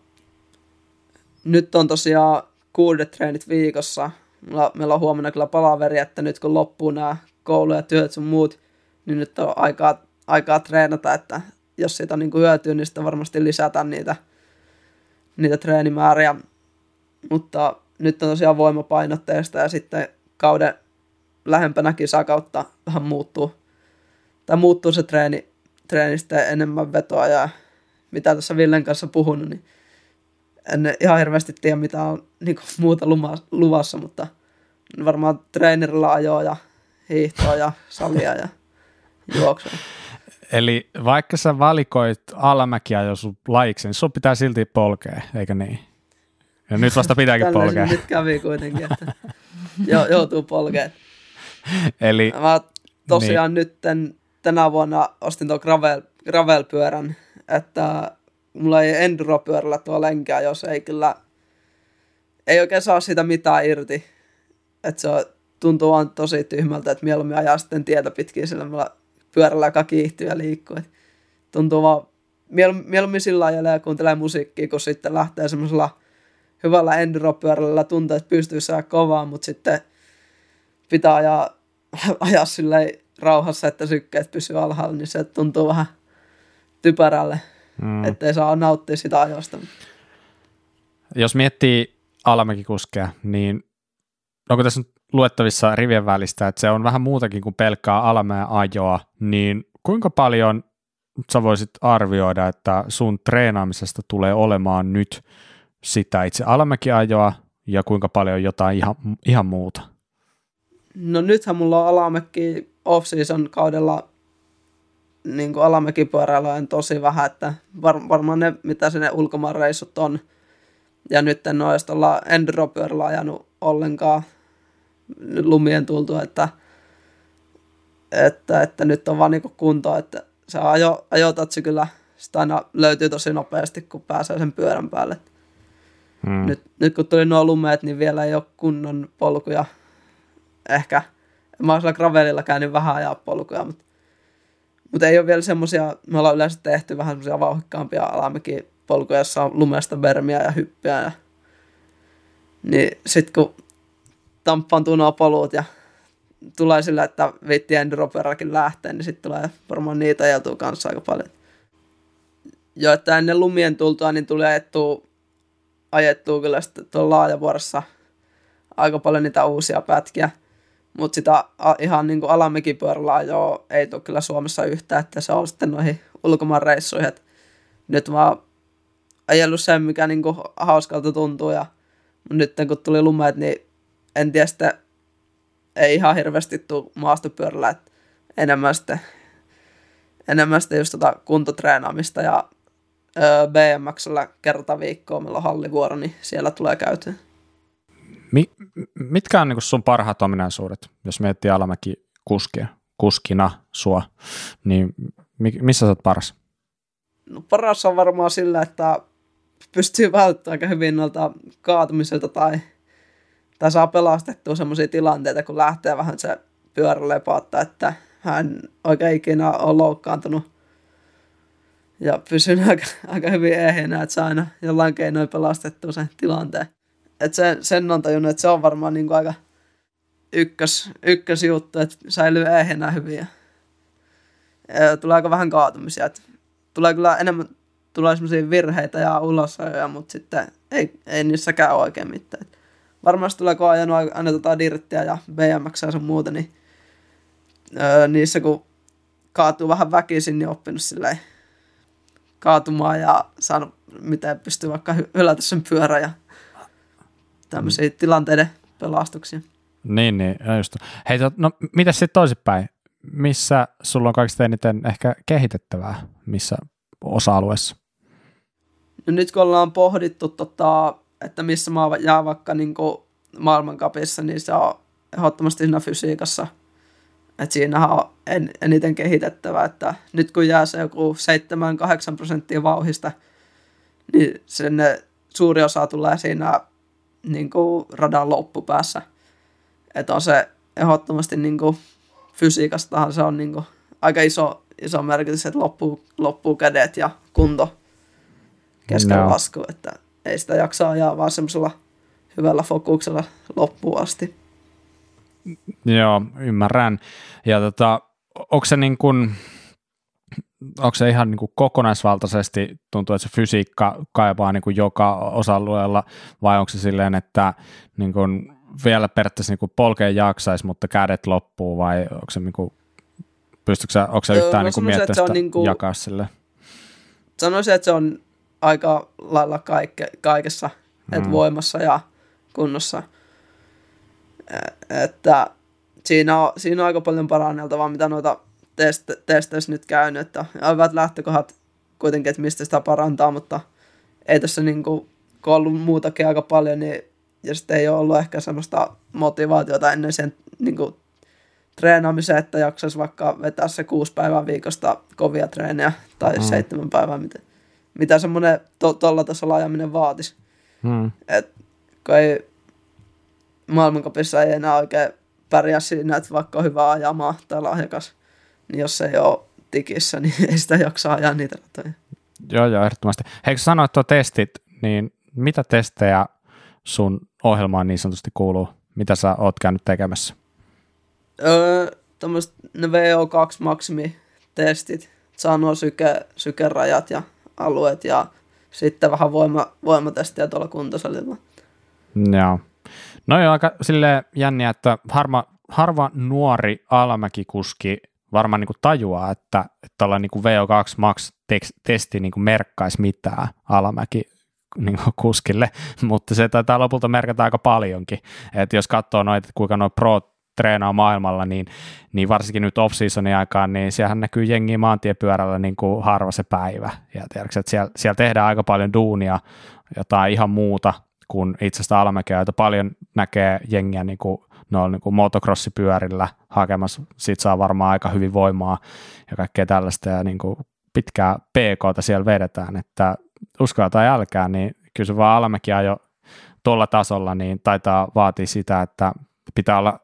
C: nyt on tosiaan kuudet treenit viikossa. Meillä, meillä on huomenna kyllä palaveri, että nyt kun loppuu nämä koulu ja työt sun muut, niin nyt on aikaa, aikaa treenata, että jos siitä on niin kuin hyötyä, niin sitten varmasti lisätään niitä, niitä treenimääriä. Mutta nyt on tosiaan voimapainotteista ja sitten kauden lähempänä kisakautta vähän muuttuu, tai muuttuu se treeni, treenistä enemmän vetoa ja mitä tässä Villen kanssa puhunut, niin en ihan hirveästi tiedä, mitä on niin kuin, muuta luvassa, mutta varmaan treenerillä ajoa ja hiihtoa ja salia ja juoksua.
A: Eli vaikka sä valikoit alamäkiä jo sun lajiksi, niin sun pitää silti polkea, eikö niin? Ja nyt vasta pitääkin polkea.
C: Nyt kävi kuitenkin, että jo, joutuu polkea.
A: Eli,
C: Mä tosiaan niin. nyt tänä vuonna ostin tuon gravel, gravel-pyörän, että mulla ei enduropyörällä tuo lenkää, jos ei kyllä, ei oikein saa siitä mitään irti. Että se on, tuntuu vaan tosi tyhmältä, että mieluummin ajaa sitten tietä pitkin sillä mulla pyörällä, joka kiihtyy ja liikkuu. Et tuntuu vaan, mieluummin sillä ajalla ja kuuntelee musiikkia, kun sitten lähtee semmoisella hyvällä enduropyörällä tuntuu, että pystyy saada kovaa, mutta sitten pitää ajaa, <laughs> ajaa silleen rauhassa, että sykkeet pysyy alhaalla, niin se tuntuu vähän typerälle mm. ettei saa nauttia sitä ajosta.
A: Jos miettii alamäkikuskeja, niin onko tässä luettavissa rivien välistä, että se on vähän muutakin kuin pelkkää alamäen ajoa, niin kuinka paljon sä voisit arvioida, että sun treenaamisesta tulee olemaan nyt sitä itse alamäkiajoa ja kuinka paljon jotain ihan, ihan muuta?
C: No nythän mulla on alamäki off-season kaudella niin kuin alamäkipyöräilyä on tosi vähän, että var, varmaan ne, mitä sinne ulkomaanreissut on. Ja nyt en ole olla enduropyörällä ajanut ollenkaan lumien tultua, että, että, että nyt on vaan niin kunto, että se ajo, ajotatsi kyllä sitä aina löytyy tosi nopeasti, kun pääsee sen pyörän päälle. Hmm. Nyt, nyt kun tuli nuo lumeet, niin vielä ei ole kunnon polkuja. Ehkä, mä oon gravelilla käynyt vähän ajaa polkuja, mutta mutta ei ole vielä semmoisia, me ollaan yleensä tehty vähän semmoisia vauhikkaampia alamäki polkuja, jossa on lumesta vermiä ja hyppiä. Ja... Niin sit kun tamppaantuu nuo polut ja tulee sillä, että viitti enduropyöräkin lähtee, niin sitten tulee varmaan niitä ajeltua kanssa aika paljon. Jo, että ennen lumien tultua, niin tulee ajettua, ajettua kyllä sitten tuolla laajavuorossa aika paljon niitä uusia pätkiä. Mutta sitä ihan niin kuin alamekipyörällä jo ei tule kyllä Suomessa yhtään, että se on sitten noihin ulkomaan reissuihin. nyt vaan ajellut sen, mikä niin kuin hauskalta tuntuu ja nyt kun tuli lumeet, niin en tiedä sitten, ei ihan hirveästi tule maastopyörällä, että enemmän sitten, enemmän sitten just tota kuntotreenaamista ja öö, BMXllä kerta viikkoa, meillä on hallivuoro, niin siellä tulee käytyä.
A: Mi- mitkä on niin sun parhaat ominaisuudet, jos miettii Alamäki kuskia, kuskina sua, niin mi- missä sä oot paras?
C: No paras on varmaan sillä, että pystyy välttämään aika hyvin noilta kaatumiselta tai, tai saa pelastettua semmoisia tilanteita, kun lähtee vähän se pyörä lepautta, että hän oikein ikinä on loukkaantunut ja pysyn aika, aika hyvin ehjänä, että saa aina jollain keinoin pelastettua sen tilanteen. Et sen, sen on tajunnut, että se on varmaan niin kuin aika ykkös, ykkös juttu, että säilyy ehjänä hyvin ja, ja tulee aika vähän kaatumisia. Et tulee kyllä enemmän tulee semmoisia virheitä ja ulosajoja, mutta sitten ei, ei niissäkään oikein mitään. Varmasti tulee, kun ajanut aina tota dirttiä ja BMX ja sun muuta, niin öö, niissä kun kaatuu vähän väkisin, niin oppinut silleen kaatumaan ja saanut, miten pystyy vaikka hylätä sen pyörä ja tämmöisiä mm. tilanteiden pelastuksia.
A: Niin, niin, just. Hei, no mitä sitten toisinpäin? Missä sulla on kaikista eniten ehkä kehitettävää, missä osa-alueessa?
C: No nyt kun ollaan pohdittu, tota, että missä mä jää vaikka niin maailmankapissa, niin se on ehdottomasti siinä fysiikassa. Että siinähän on en, eniten kehitettävä, että nyt kun jää se joku 7-8 prosenttia vauhista, niin sen suuri osa tulee siinä niin kuin radan loppupäässä. Että on se ehdottomasti niin kuin fysiikastahan se on niin kuin aika iso, iso merkitys, että loppuu, loppuu kädet ja kunto kesken no. lasku, että ei sitä jaksa ajaa vaan semmoisella hyvällä fokuksella loppuun asti.
A: Joo, ymmärrän. Ja tota, onko se niin kuin, onko se ihan niin kuin kokonaisvaltaisesti, tuntuu, että se fysiikka kaipaa niin kuin joka osa-alueella, vai onko se silleen, että niin kuin vielä periaatteessa niin kuin polkeen jaksaisi, mutta kädet loppuu, vai onko se niin kuin, pystytkö sä, onko se yhtään niin kuin miettiä sitä niin kuin, jakaa sille?
C: Sanoisin, että se on aika lailla kaikke, kaikessa, mm. että voimassa ja kunnossa. Että siinä on, siinä on aika paljon paranneltavaa, mitä noita test, testeissä nyt käynyt, että hyvät lähtökohdat kuitenkin, että mistä sitä parantaa, mutta ei tässä niin kuin, kun on ollut muutakin aika paljon, niin ja sitten ei ole ollut ehkä semmoista motivaatiota ennen sen niin kuin, treenaamiseen, että jaksaisi vaikka vetää se kuusi päivää viikosta kovia treenejä tai mm. seitsemän päivää, miten, mitä semmoinen tuolla to, tasolla ajaminen vaatisi. Hmm. Et, kun ei maailmankapissa ei enää oikein pärjää siinä, että vaikka on hyvä ajamaa tai lahjakas, jos ei ole tikissä, <laughs> niin ei sitä jaksa ajaa niitä ratoja.
A: Joo, joo, ehdottomasti. Hei, kun sanoit tuo testit, niin mitä testejä sun ohjelmaan niin sanotusti kuuluu? Mitä sä oot käynyt tekemässä?
C: Öö, ne VO2-maksimi-testit, saa nuo syke, sykerajat ja alueet ja sitten vähän voima, voimatestiä tuolla kuntosalilla.
A: Joo. No joo, aika sille jänniä, että harma, harva nuori alamäkikuski varmaan niin kuin tajuaa, että tuolla niin kuin VO2 Max-testi niin kuin merkkaisi mitään alamäki niin kuin kuskille, <laughs> mutta se taitaa lopulta merkata aika paljonkin. Et jos katsoo noita, kuinka nuo pro treenaa maailmalla, niin, niin varsinkin nyt off-seasonin aikaan, niin siellähän näkyy jengi maantiepyörällä niin kuin harva se päivä. Ja tiedätkö, että siellä, siellä tehdään aika paljon duunia, jotain ihan muuta kuin itsestä alamäkeä, jota paljon näkee jengiä niin kuin, noilla niin kuin motocrossipyörillä hakemassa. Siitä saa varmaan aika hyvin voimaa ja kaikkea tällaista ja niin kuin pitkää PKta siellä vedetään, että uskoa tai älkää, niin kyllä se vaan alamäki jo tuolla tasolla, niin taitaa vaatia sitä, että pitää olla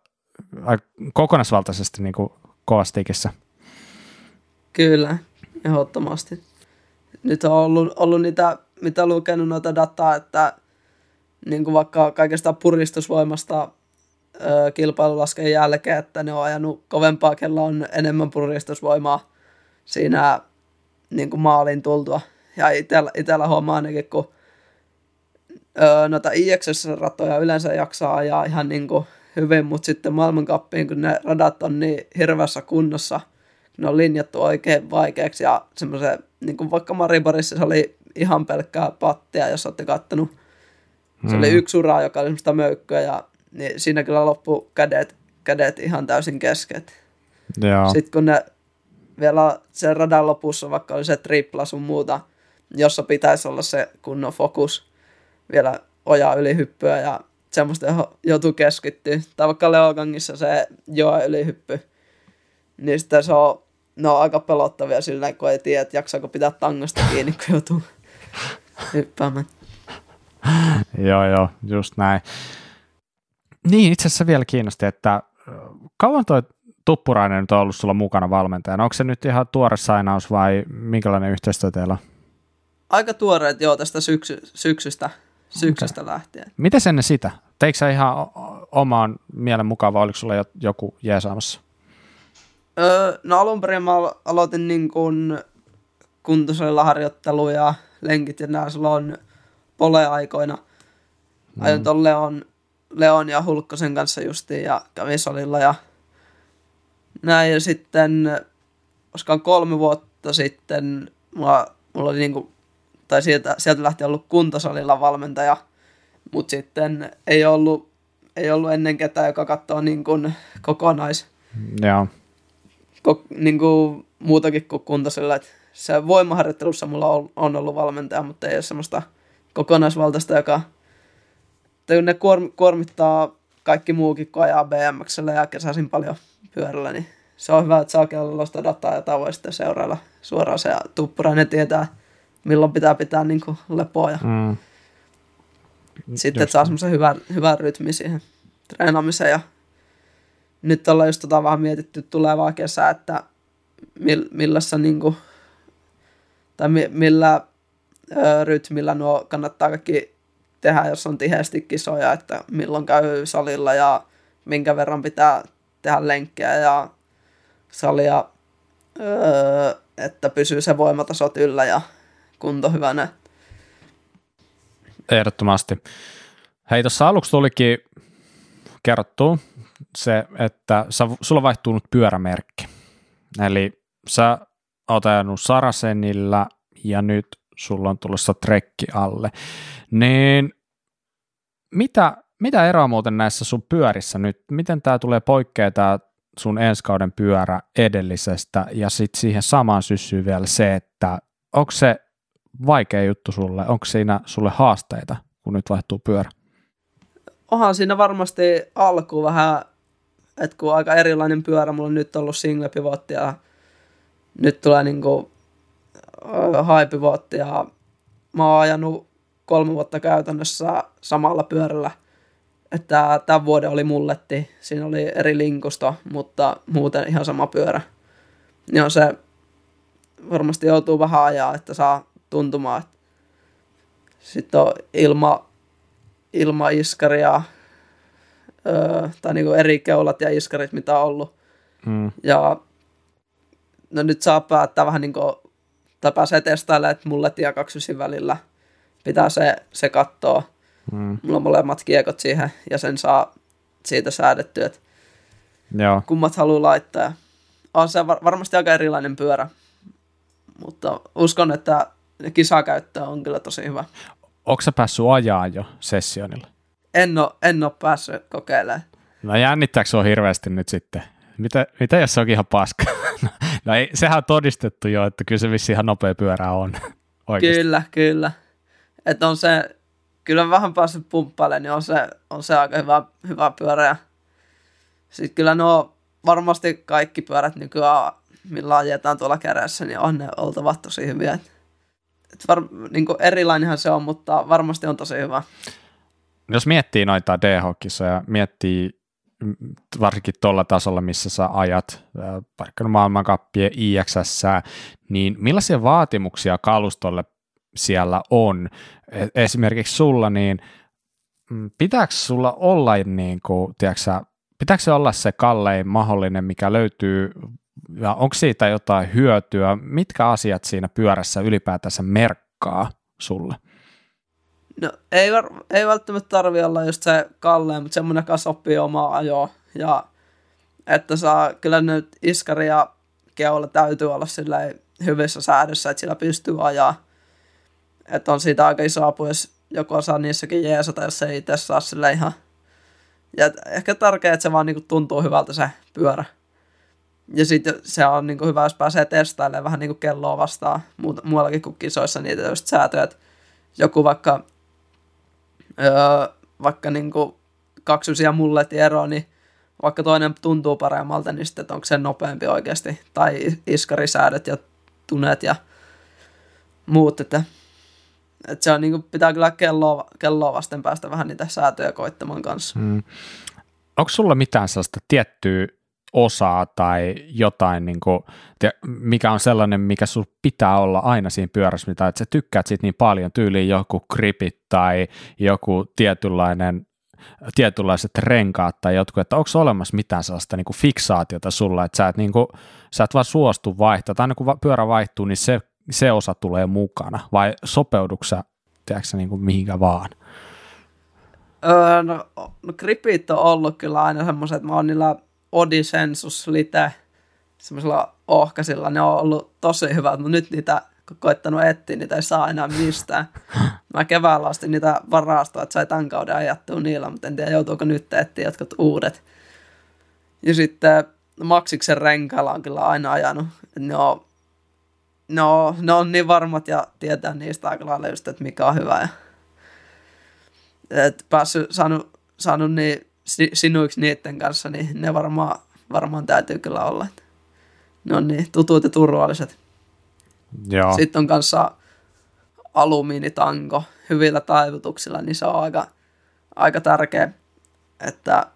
A: kokonaisvaltaisesti niin kuin kovastikissä.
C: Kyllä, ehdottomasti. Nyt on ollut, ollut niitä, mitä lukenut noita dataa, että niin kuin vaikka kaikesta puristusvoimasta kilpailulasken jälkeen, että ne on ajanut kovempaa, kella on enemmän puristusvoimaa siinä niin kuin maalin tultua. Ja itellä, itellä huomaa ainakin, kun ö, noita IXS-ratoja yleensä jaksaa ajaa ihan niin kuin hyvin, mutta sitten maailmankappiin, kun ne radat on niin hirveässä kunnossa, ne on linjattu oikein vaikeaksi ja semmoisen, niin kuin vaikka Mariborissa se oli ihan pelkkää pattia, jos olette kattonut. Se mm. oli yksi ura, joka oli semmoista möykköä ja niin siinä kyllä loppu kädet, kädet ihan täysin kesket.
A: Joo.
C: Sitten kun ne vielä sen radan lopussa, vaikka oli se tripla sun muuta, jossa pitäisi olla se kunnon fokus vielä ojaa ylihyppyä ja semmoista, johon joutuu keskittyä. Tai vaikka Leogangissa se joa ylihyppy, niin sitten se on, ne on aika pelottavia sillä kun ei tiedä, että jaksaako pitää tangasta kiinni, kun joutuu <laughs> hyppäämään.
A: joo, joo, just näin. Niin, itse asiassa vielä kiinnosti, että kauan toi Tuppurainen nyt on ollut sulla mukana valmentajana? Onko se nyt ihan tuore sainaus vai minkälainen yhteistyö teillä on?
C: Aika tuoreet joo tästä syksy, syksystä, syksystä okay. lähtien.
A: Miten ennen sitä? Teikö sä ihan omaan mielen mukaan vai oliko sulla joku jeesaamassa?
C: Öö, no alun perin mä aloitin niin kuin kuntosalilla harjoitteluja, lenkit ja nää silloin pole-aikoina. Mm. ton Leon, Leon ja Hulkkosen kanssa justiin ja kävin salilla ja näin. Ja sitten, koska kolme vuotta sitten mulla, mulla oli niinku, tai sieltä, sieltä lähti ollut kuntosalilla valmentaja, mutta sitten ei ollut, ei ollut ennen ketään, joka katsoo niin kuin kokonais.
A: Joo.
C: Ko, niin kuin muutakin kuin kuntosalilla. Et se voimaharjoittelussa mulla on, on ollut valmentaja, mutta ei ole semmoista kokonaisvaltaista, joka ne kuorm, kuormittaa kaikki muukin, kun ajaa BMXllä ja kesäisin paljon pyörällä, niin se on hyvä, että saa kellosta dataa ja voi sitten seurailla suoraan se tuppurainen tietää, milloin pitää pitää niin kuin lepoa ja mm. sitten saa semmoisen hyvän, hyvän rytmin siihen treenaamiseen ja nyt ollaan just tota vähän mietitty tulevaa kesää, että millä se niin kuin, tai millä ö, rytmillä nuo kannattaa kaikki tehdä, jos on tiheästi kisoja, että milloin käy salilla ja minkä verran pitää tehdä lenkkejä ja salia, öö, että pysyy se voimatasot yllä ja kunto hyvänä.
A: Ehdottomasti. Hei, tuossa aluksi tulikin kerrottu se, että sä, sulla on vaihtunut pyörämerkki. Eli sä oot ajanut Sarasenilla ja nyt sulla on tulossa trekki alle. Niin mitä, mitä eroa muuten näissä sun pyörissä nyt? Miten tämä tulee poikkeaa tää sun ensi kauden pyörä edellisestä ja sitten siihen samaan syssyy vielä se, että onko se vaikea juttu sulle, onko siinä sulle haasteita, kun nyt vaihtuu pyörä?
C: Onhan siinä varmasti alku vähän, että kun aika erilainen pyörä, mulla on nyt ollut single pivotti ja nyt tulee niinku high pivotti ja mä oon ajanut kolme vuotta käytännössä samalla pyörällä – että tämän vuoden oli mulletti, siinä oli eri linkusto, mutta muuten ihan sama pyörä. Niin on se, varmasti joutuu vähän ajaa, että saa tuntumaan, että sitten on ilma, ilmaiskaria, öö, tai niinku eri keulat ja iskarit, mitä on ollut. Mm. Ja no nyt saa päättää vähän niin kuin, tai pääsee testailemaan, että mulletti ja kaksi välillä pitää se, se katsoa Mm. Mulla on molemmat kiekot siihen ja sen saa siitä säädettyä, että Joo. kummat haluaa laittaa. On se var- varmasti aika erilainen pyörä, mutta uskon, että kisakäyttö on kyllä tosi hyvä.
A: Onko sä päässyt ajaa jo sessionilla?
C: En ole, en ole päässyt kokeilemaan.
A: No jännittääkö on hirveästi nyt sitten? Mitä, mitä jos se onkin ihan paska? <laughs> no ei, sehän on todistettu jo, että kyllä se vissi ihan nopea pyörä on. <laughs>
C: Oikeasti. Kyllä, kyllä. Että on se, kyllä vähän päässyt pumppailemaan, niin on se, on se aika hyvä, hyvä pyörä. Ja sitten kyllä nuo varmasti kaikki pyörät nykyään, millä ajetaan tuolla kädessä, niin on ne oltava tosi hyviä. Et, et var, niin erilainenhan se on, mutta varmasti on tosi hyvä.
A: Jos miettii noita d ja miettii varsinkin tuolla tasolla, missä sä ajat, vaikka maailmankappien IXS, niin millaisia vaatimuksia kalustolle siellä on. E, esimerkiksi sulla, niin pitääkö sulla olla, niin kuin, tiedätkö, pitääkö se olla se kallein mahdollinen, mikä löytyy, ja onko siitä jotain hyötyä, mitkä asiat siinä pyörässä ylipäätänsä merkkaa sulle?
C: No ei, ei välttämättä tarvi olla just se kallein, mutta semmoinen, joka sopii omaa ajoa. Ja että saa kyllä nyt iskari ja keula täytyy olla hyvissä säädössä, että sillä pystyy ajaa. Että on siitä aika iso apu, jos joku osaa niissäkin jeesata, jos ei itse saa sille ihan. Ja ehkä tärkeää, että se vaan niinku tuntuu hyvältä se pyörä. Ja sitten se on niinku hyvä, jos pääsee testailemaan vähän niinku kelloa vastaan muuta, muuallakin kuin kisoissa niitä just säätöjä. Että joku vaikka, öö, vaikka niinku kaksusia mullet niin vaikka toinen tuntuu paremmalta, niin sitten onko se nopeampi oikeasti. Tai iskarisäädöt ja tunet ja muut, että, että se on niin kuin, pitää kyllä kelloa, kelloa vasten päästä vähän niitä säätöjä koittamaan kanssa. Hmm.
A: Onko sulla mitään sellaista tiettyä osaa tai jotain, niin kuin, mikä on sellainen, mikä sun pitää olla aina siinä pyörässä, mitä että sä tykkäät siitä niin paljon, tyyliin joku gripit tai joku tietynlainen tietynlaiset renkaat tai jotkut, että onko olemassa mitään sellaista niin kuin fiksaatiota sulla, että sä et, niin kuin, sä et vaan suostu vaihtaa, tai aina kun pyörä vaihtuu, niin se, se osa tulee mukana, vai sopeuduksa, tiedätkö niin kuin mihinkä vaan?
C: Öö, no, no gripit on ollut kyllä aina semmoiset, että mä oon niillä Odisensus Lite, semmoisilla ohkasilla, ne on ollut tosi hyvät, mutta nyt niitä koittanut etsiä, niitä ei saa enää mistään. <laughs> Mä keväällä ostin niitä varastoa, että sai tämän kauden ajattua niillä, mutta en tiedä joutuuko nyt etsiä jotkut uudet. Ja sitten Maksiksen renkailla on kyllä aina ajanut. Ne on, no, ne on niin varmat ja tietää niistä aika lailla just, että mikä on hyvä. Ja, et päässyt, saanut, saanut niin sinuiksi niiden kanssa, niin ne varmaan, varmaan täytyy kyllä olla. Ne on niin tutut ja turvalliset. Joo. Sitten on kanssa alumiinitanko hyvillä taivutuksilla, niin se on aika, aika tärkeä, että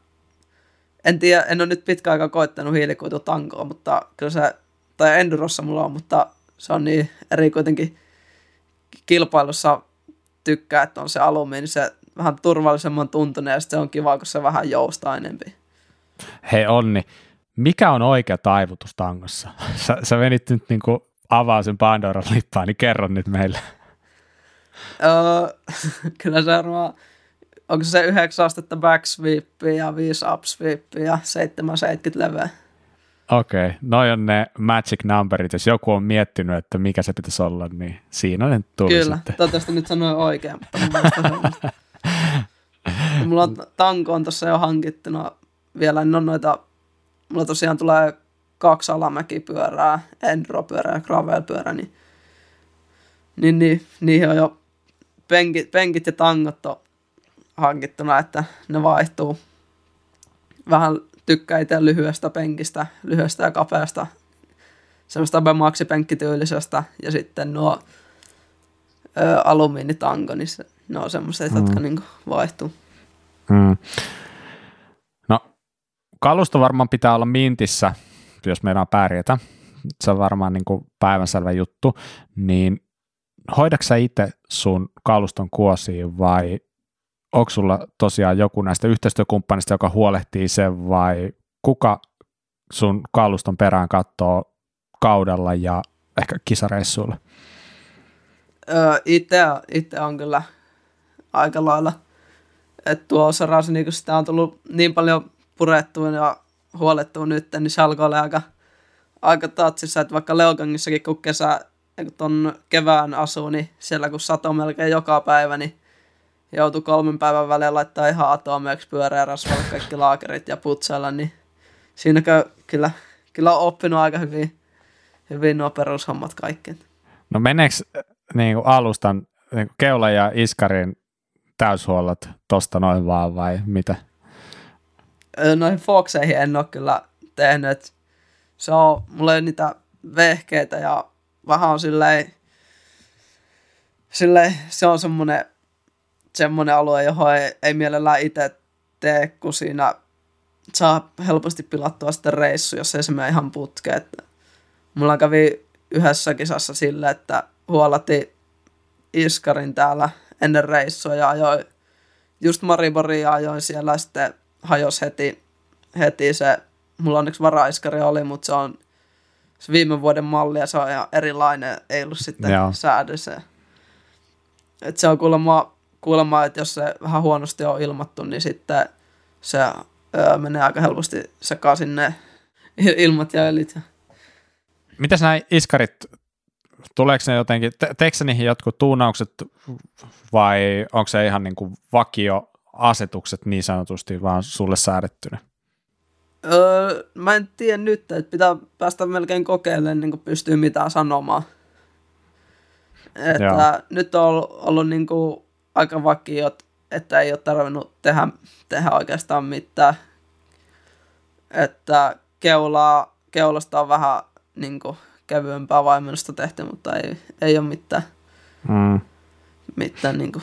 C: en tiedä, en ole nyt pitkä aika koittanut hiilikuitutankoa, mutta kyllä se, tai Endurossa mulla on, mutta se on niin eri kuitenkin kilpailussa tykkää, että on se alumiini, se vähän turvallisemman tuntuneen ja se on kiva, kun se vähän joustaa enempi.
A: Hei Onni, mikä on oikea taivutus tangossa? <laughs> Sä, sä venit nyt niinku avaa sen Pandoran lippaan, niin kerro nyt meille.
C: Öö, <laughs> kyllä se varmaan, onko se 9 astetta backsweepia ja 5 upsweepia ja 770 leveä.
A: Okei, okay. noin on ne magic numberit. Jos joku on miettinyt, että mikä se pitäisi olla, niin siinä ne tuli
C: Kyllä,
A: sitten.
C: toivottavasti nyt sanoin oikein, mutta <laughs> <laughs> Mulla on tanko on tuossa jo hankittuna vielä, en ole noita, mulla tosiaan tulee kaksi alamäkipyörää, enduro-pyörä ja gravel-pyörä, niin, niin, niin niihin on jo penkit, penkit ja tangot on hankittuna, että ne vaihtuu. Vähän tykkää itse lyhyestä penkistä, lyhyestä ja kapeasta, semmoista Bemaxi-penkkityylisestä, ja sitten nuo ö, alumiinitanko, niin se, ne on semmoiset, mm. jotka niin vaihtuu. Mm.
A: No, kalusto varmaan pitää olla mintissä, jos meidän pärjätä, se on varmaan niin päivänselvä juttu, niin hoidatko sä itse sun kaluston kuosiin vai onko sulla tosiaan joku näistä yhteistyökumppanista, joka huolehtii sen vai kuka sun kaluston perään katsoo kaudella ja ehkä kisareissuilla?
C: Öö, itse, itse on kyllä aika lailla. Että tuo Sarasi, niin kun sitä on tullut niin paljon purettua ja huolettua nyt, niin se alkoi olla aika, aika tatsissa, että vaikka Leogangissakin kun kesä, ton kevään asuu, niin siellä kun sato melkein joka päivä, niin joutui kolmen päivän välein laittaa ihan atomeeksi pyöreä rasvalle kaikki laakerit ja putsailla, niin siinä kyllä, kyllä on oppinut aika hyvin, hyvin nuo perushommat kaikki.
A: No meneekö niin kuin alustan niin kuin keula ja iskarin täyshuollot tosta noin vaan vai mitä?
C: noihin Foxeihin en ole kyllä tehnyt. Se on, mulla ei niitä vehkeitä ja vähän on silleen, silleen se on semmoinen, semmoinen alue, johon ei, ei mielellään itse tee, kun siinä saa helposti pilattua sitten reissu, jos ei se mene ihan putkeen. Mulla kävi yhdessä kisassa sille, että huolatti Iskarin täällä ennen reissua ja ajoin just Mariboria ajoin siellä sitten hajos heti, heti se, mulla onneksi varaiskari oli, mutta se on se viime vuoden malli ja se on ihan erilainen, ei ollut sitten Joo. säädössä. Et se on kuulemma, kuulemma, että jos se vähän huonosti on ilmattu, niin sitten se öö, menee aika helposti sekaisin ne ilmat ja öljyt.
A: mitäs nämä iskarit, tuleeko ne jotenkin, te, teekö se niihin jotkut tuunaukset vai onko se ihan niin kuin vakioasetukset niin sanotusti vaan sulle säädettynä?
C: Öö, mä en tiedä nyt, että pitää päästä melkein kokeilemaan, niin kuin pystyy mitään sanomaan. Että Joo. nyt on ollut, ollut niin kuin aika vakiot, että ei ole tarvinnut tehdä, tehdä oikeastaan mitään. Että keulaa, keulasta on vähän niin kuin, kevyempää vaimennusta tehty, mutta ei, ei ole mitään, mm. mitään niin kuin,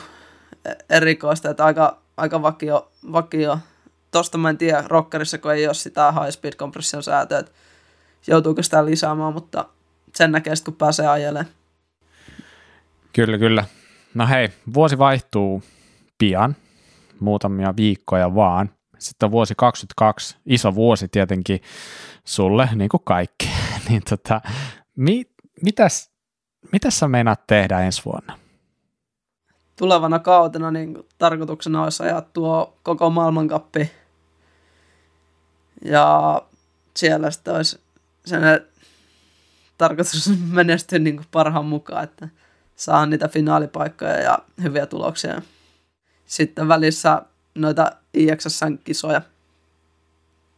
C: erikoista. Että aika, aika vakio, vakio. Tosta mä en tiedä rockerissa, kun ei ole sitä high speed compression säätöä, että joutuuko sitä lisäämään, mutta sen näkee sitten, kun pääsee ajelemaan.
A: Kyllä, kyllä. No hei, vuosi vaihtuu pian, muutamia viikkoja vaan. Sitten on vuosi 22, iso vuosi tietenkin sulle, niin kuin kaikki. <laughs> niin tota, mi, mitäs, mitäs sä meinaat tehdä ensi vuonna?
C: Tulevana kautena niin tarkoituksena olisi ajaa tuo koko maailmankappi. Ja siellä sitten olisi sen tarkoitus <laughs> menestyä niin parhaan mukaan, että saa niitä finaalipaikkoja ja hyviä tuloksia. Sitten välissä noita IXSN-kisoja.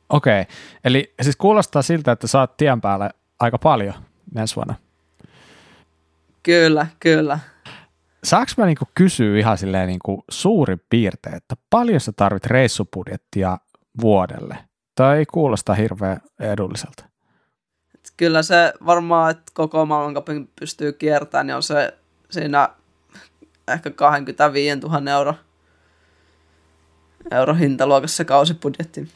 A: Okei, okay. eli siis kuulostaa siltä, että saat tien päälle aika paljon ensi vuonna.
C: Kyllä, kyllä.
A: Saanko mä niinku kysyä ihan silleen niinku suurin piirtein, että paljon sä tarvit reissupudjettia vuodelle? Tai ei kuulosta hirveän edulliselta.
C: Kyllä se varmaan, että koko maailmankapin pystyy kiertämään, niin on se siinä ehkä 25 000 euro, euro hintaluokassa kausibudjetti.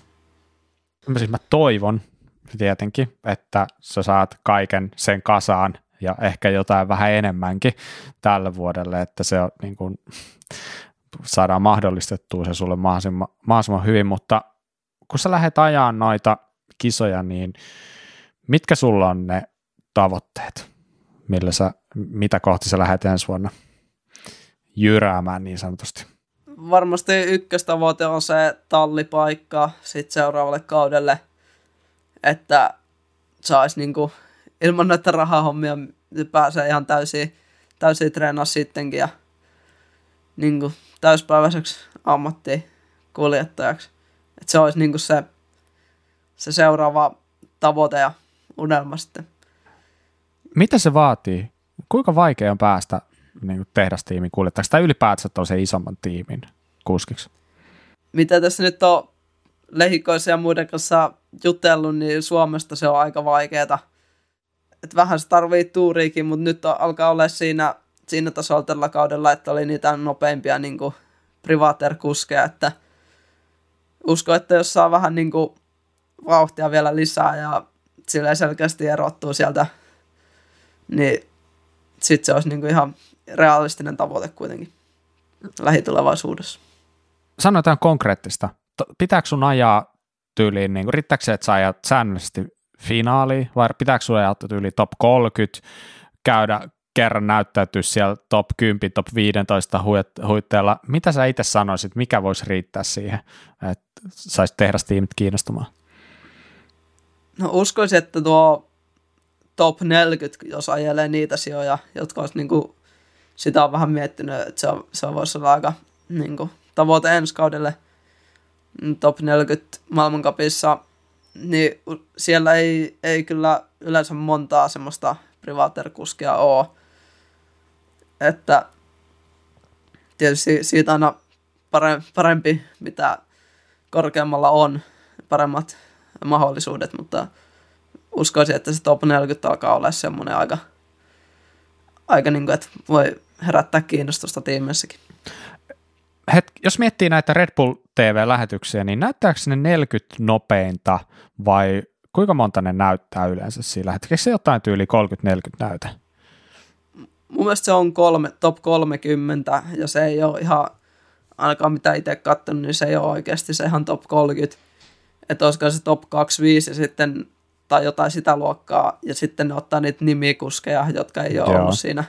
A: Siis mä toivon tietenkin, että sä saat kaiken sen kasaan ja ehkä jotain vähän enemmänkin tälle vuodelle, että se on niin kuin, saadaan mahdollistettua se sulle mahdollisimman, mahdollisimman hyvin, mutta kun sä lähdet ajaa noita kisoja, niin mitkä sulla on ne tavoitteet, millä sä, mitä kohti sä lähdet ensi vuonna jyräämään niin sanotusti?
C: Varmasti ykköstavoite on se tallipaikka sitten seuraavalle kaudelle, että saisi niinku, ilman näitä rahahommia pääsee ihan täysin, täysin treenaa sittenkin ja niinku, täyspäiväiseksi ammattikuljettajaksi. Että se olisi niinku se, se seuraava tavoite ja unelma sitten.
A: Mitä se vaatii? Kuinka vaikea on päästä niin tehdastiimin kuljettajaksi tai ylipäätänsä se isomman tiimin kuskiksi?
C: Mitä tässä nyt on lehikoissa ja muiden kanssa jutellut, niin Suomesta se on aika vaikeaa. Et vähän se tarvii tuuriikin, mutta nyt on, alkaa olla siinä, siinä tasolla tällä kaudella, että oli niitä nopeimpia niin privaaterkuskeja, että usko, että jos saa vähän niin kuin, vauhtia vielä lisää ja sillä selkeästi erottuu sieltä, niin sitten se olisi niin kuin ihan realistinen tavoite kuitenkin lähitulevaisuudessa.
A: Sano jotain konkreettista. Pitääkö sun ajaa tyyliin, niin riittääkö se, että sä ajat säännöllisesti finaaliin, vai pitääkö sun ajaa tyyliin top 30, käydä kerran näyttäytyä siellä top 10, top 15 huitteella. Mitä sä itse sanoisit, mikä voisi riittää siihen, että saisi tehdä tiimit kiinnostumaan?
C: No uskoisin, että tuo top 40, jos ajelee niitä sijoja, jotka olisi niin kuin, sitä on vähän miettinyt, että se, on, se voisi olla aika niin kuin, tavoite ensi kaudelle top 40 maailmankapissa, niin siellä ei, ei kyllä yleensä montaa semmoista privaaterkuskia ole. Että tietysti siitä aina parempi, mitä korkeammalla on, paremmat mahdollisuudet, mutta uskoisin, että se top 40 alkaa olla semmoinen aika, aika niin kuin, että voi herättää kiinnostusta tiimessäkin.
A: Het, jos miettii näitä Red Bull TV-lähetyksiä, niin näyttääkö ne 40 nopeinta vai kuinka monta ne näyttää yleensä siinä lähetyksessä? se jotain tyyli 30-40 näytä?
C: Mun mielestä se on kolme, top 30 ja se ei ole ihan, ainakaan mitä itse katsonut, niin se ei ole oikeasti se ihan top 30. Että olisiko se top 25 ja sitten tai jotain sitä luokkaa, ja sitten ne ottaa niitä nimikuskeja, jotka ei ole Joo. ollut siinä.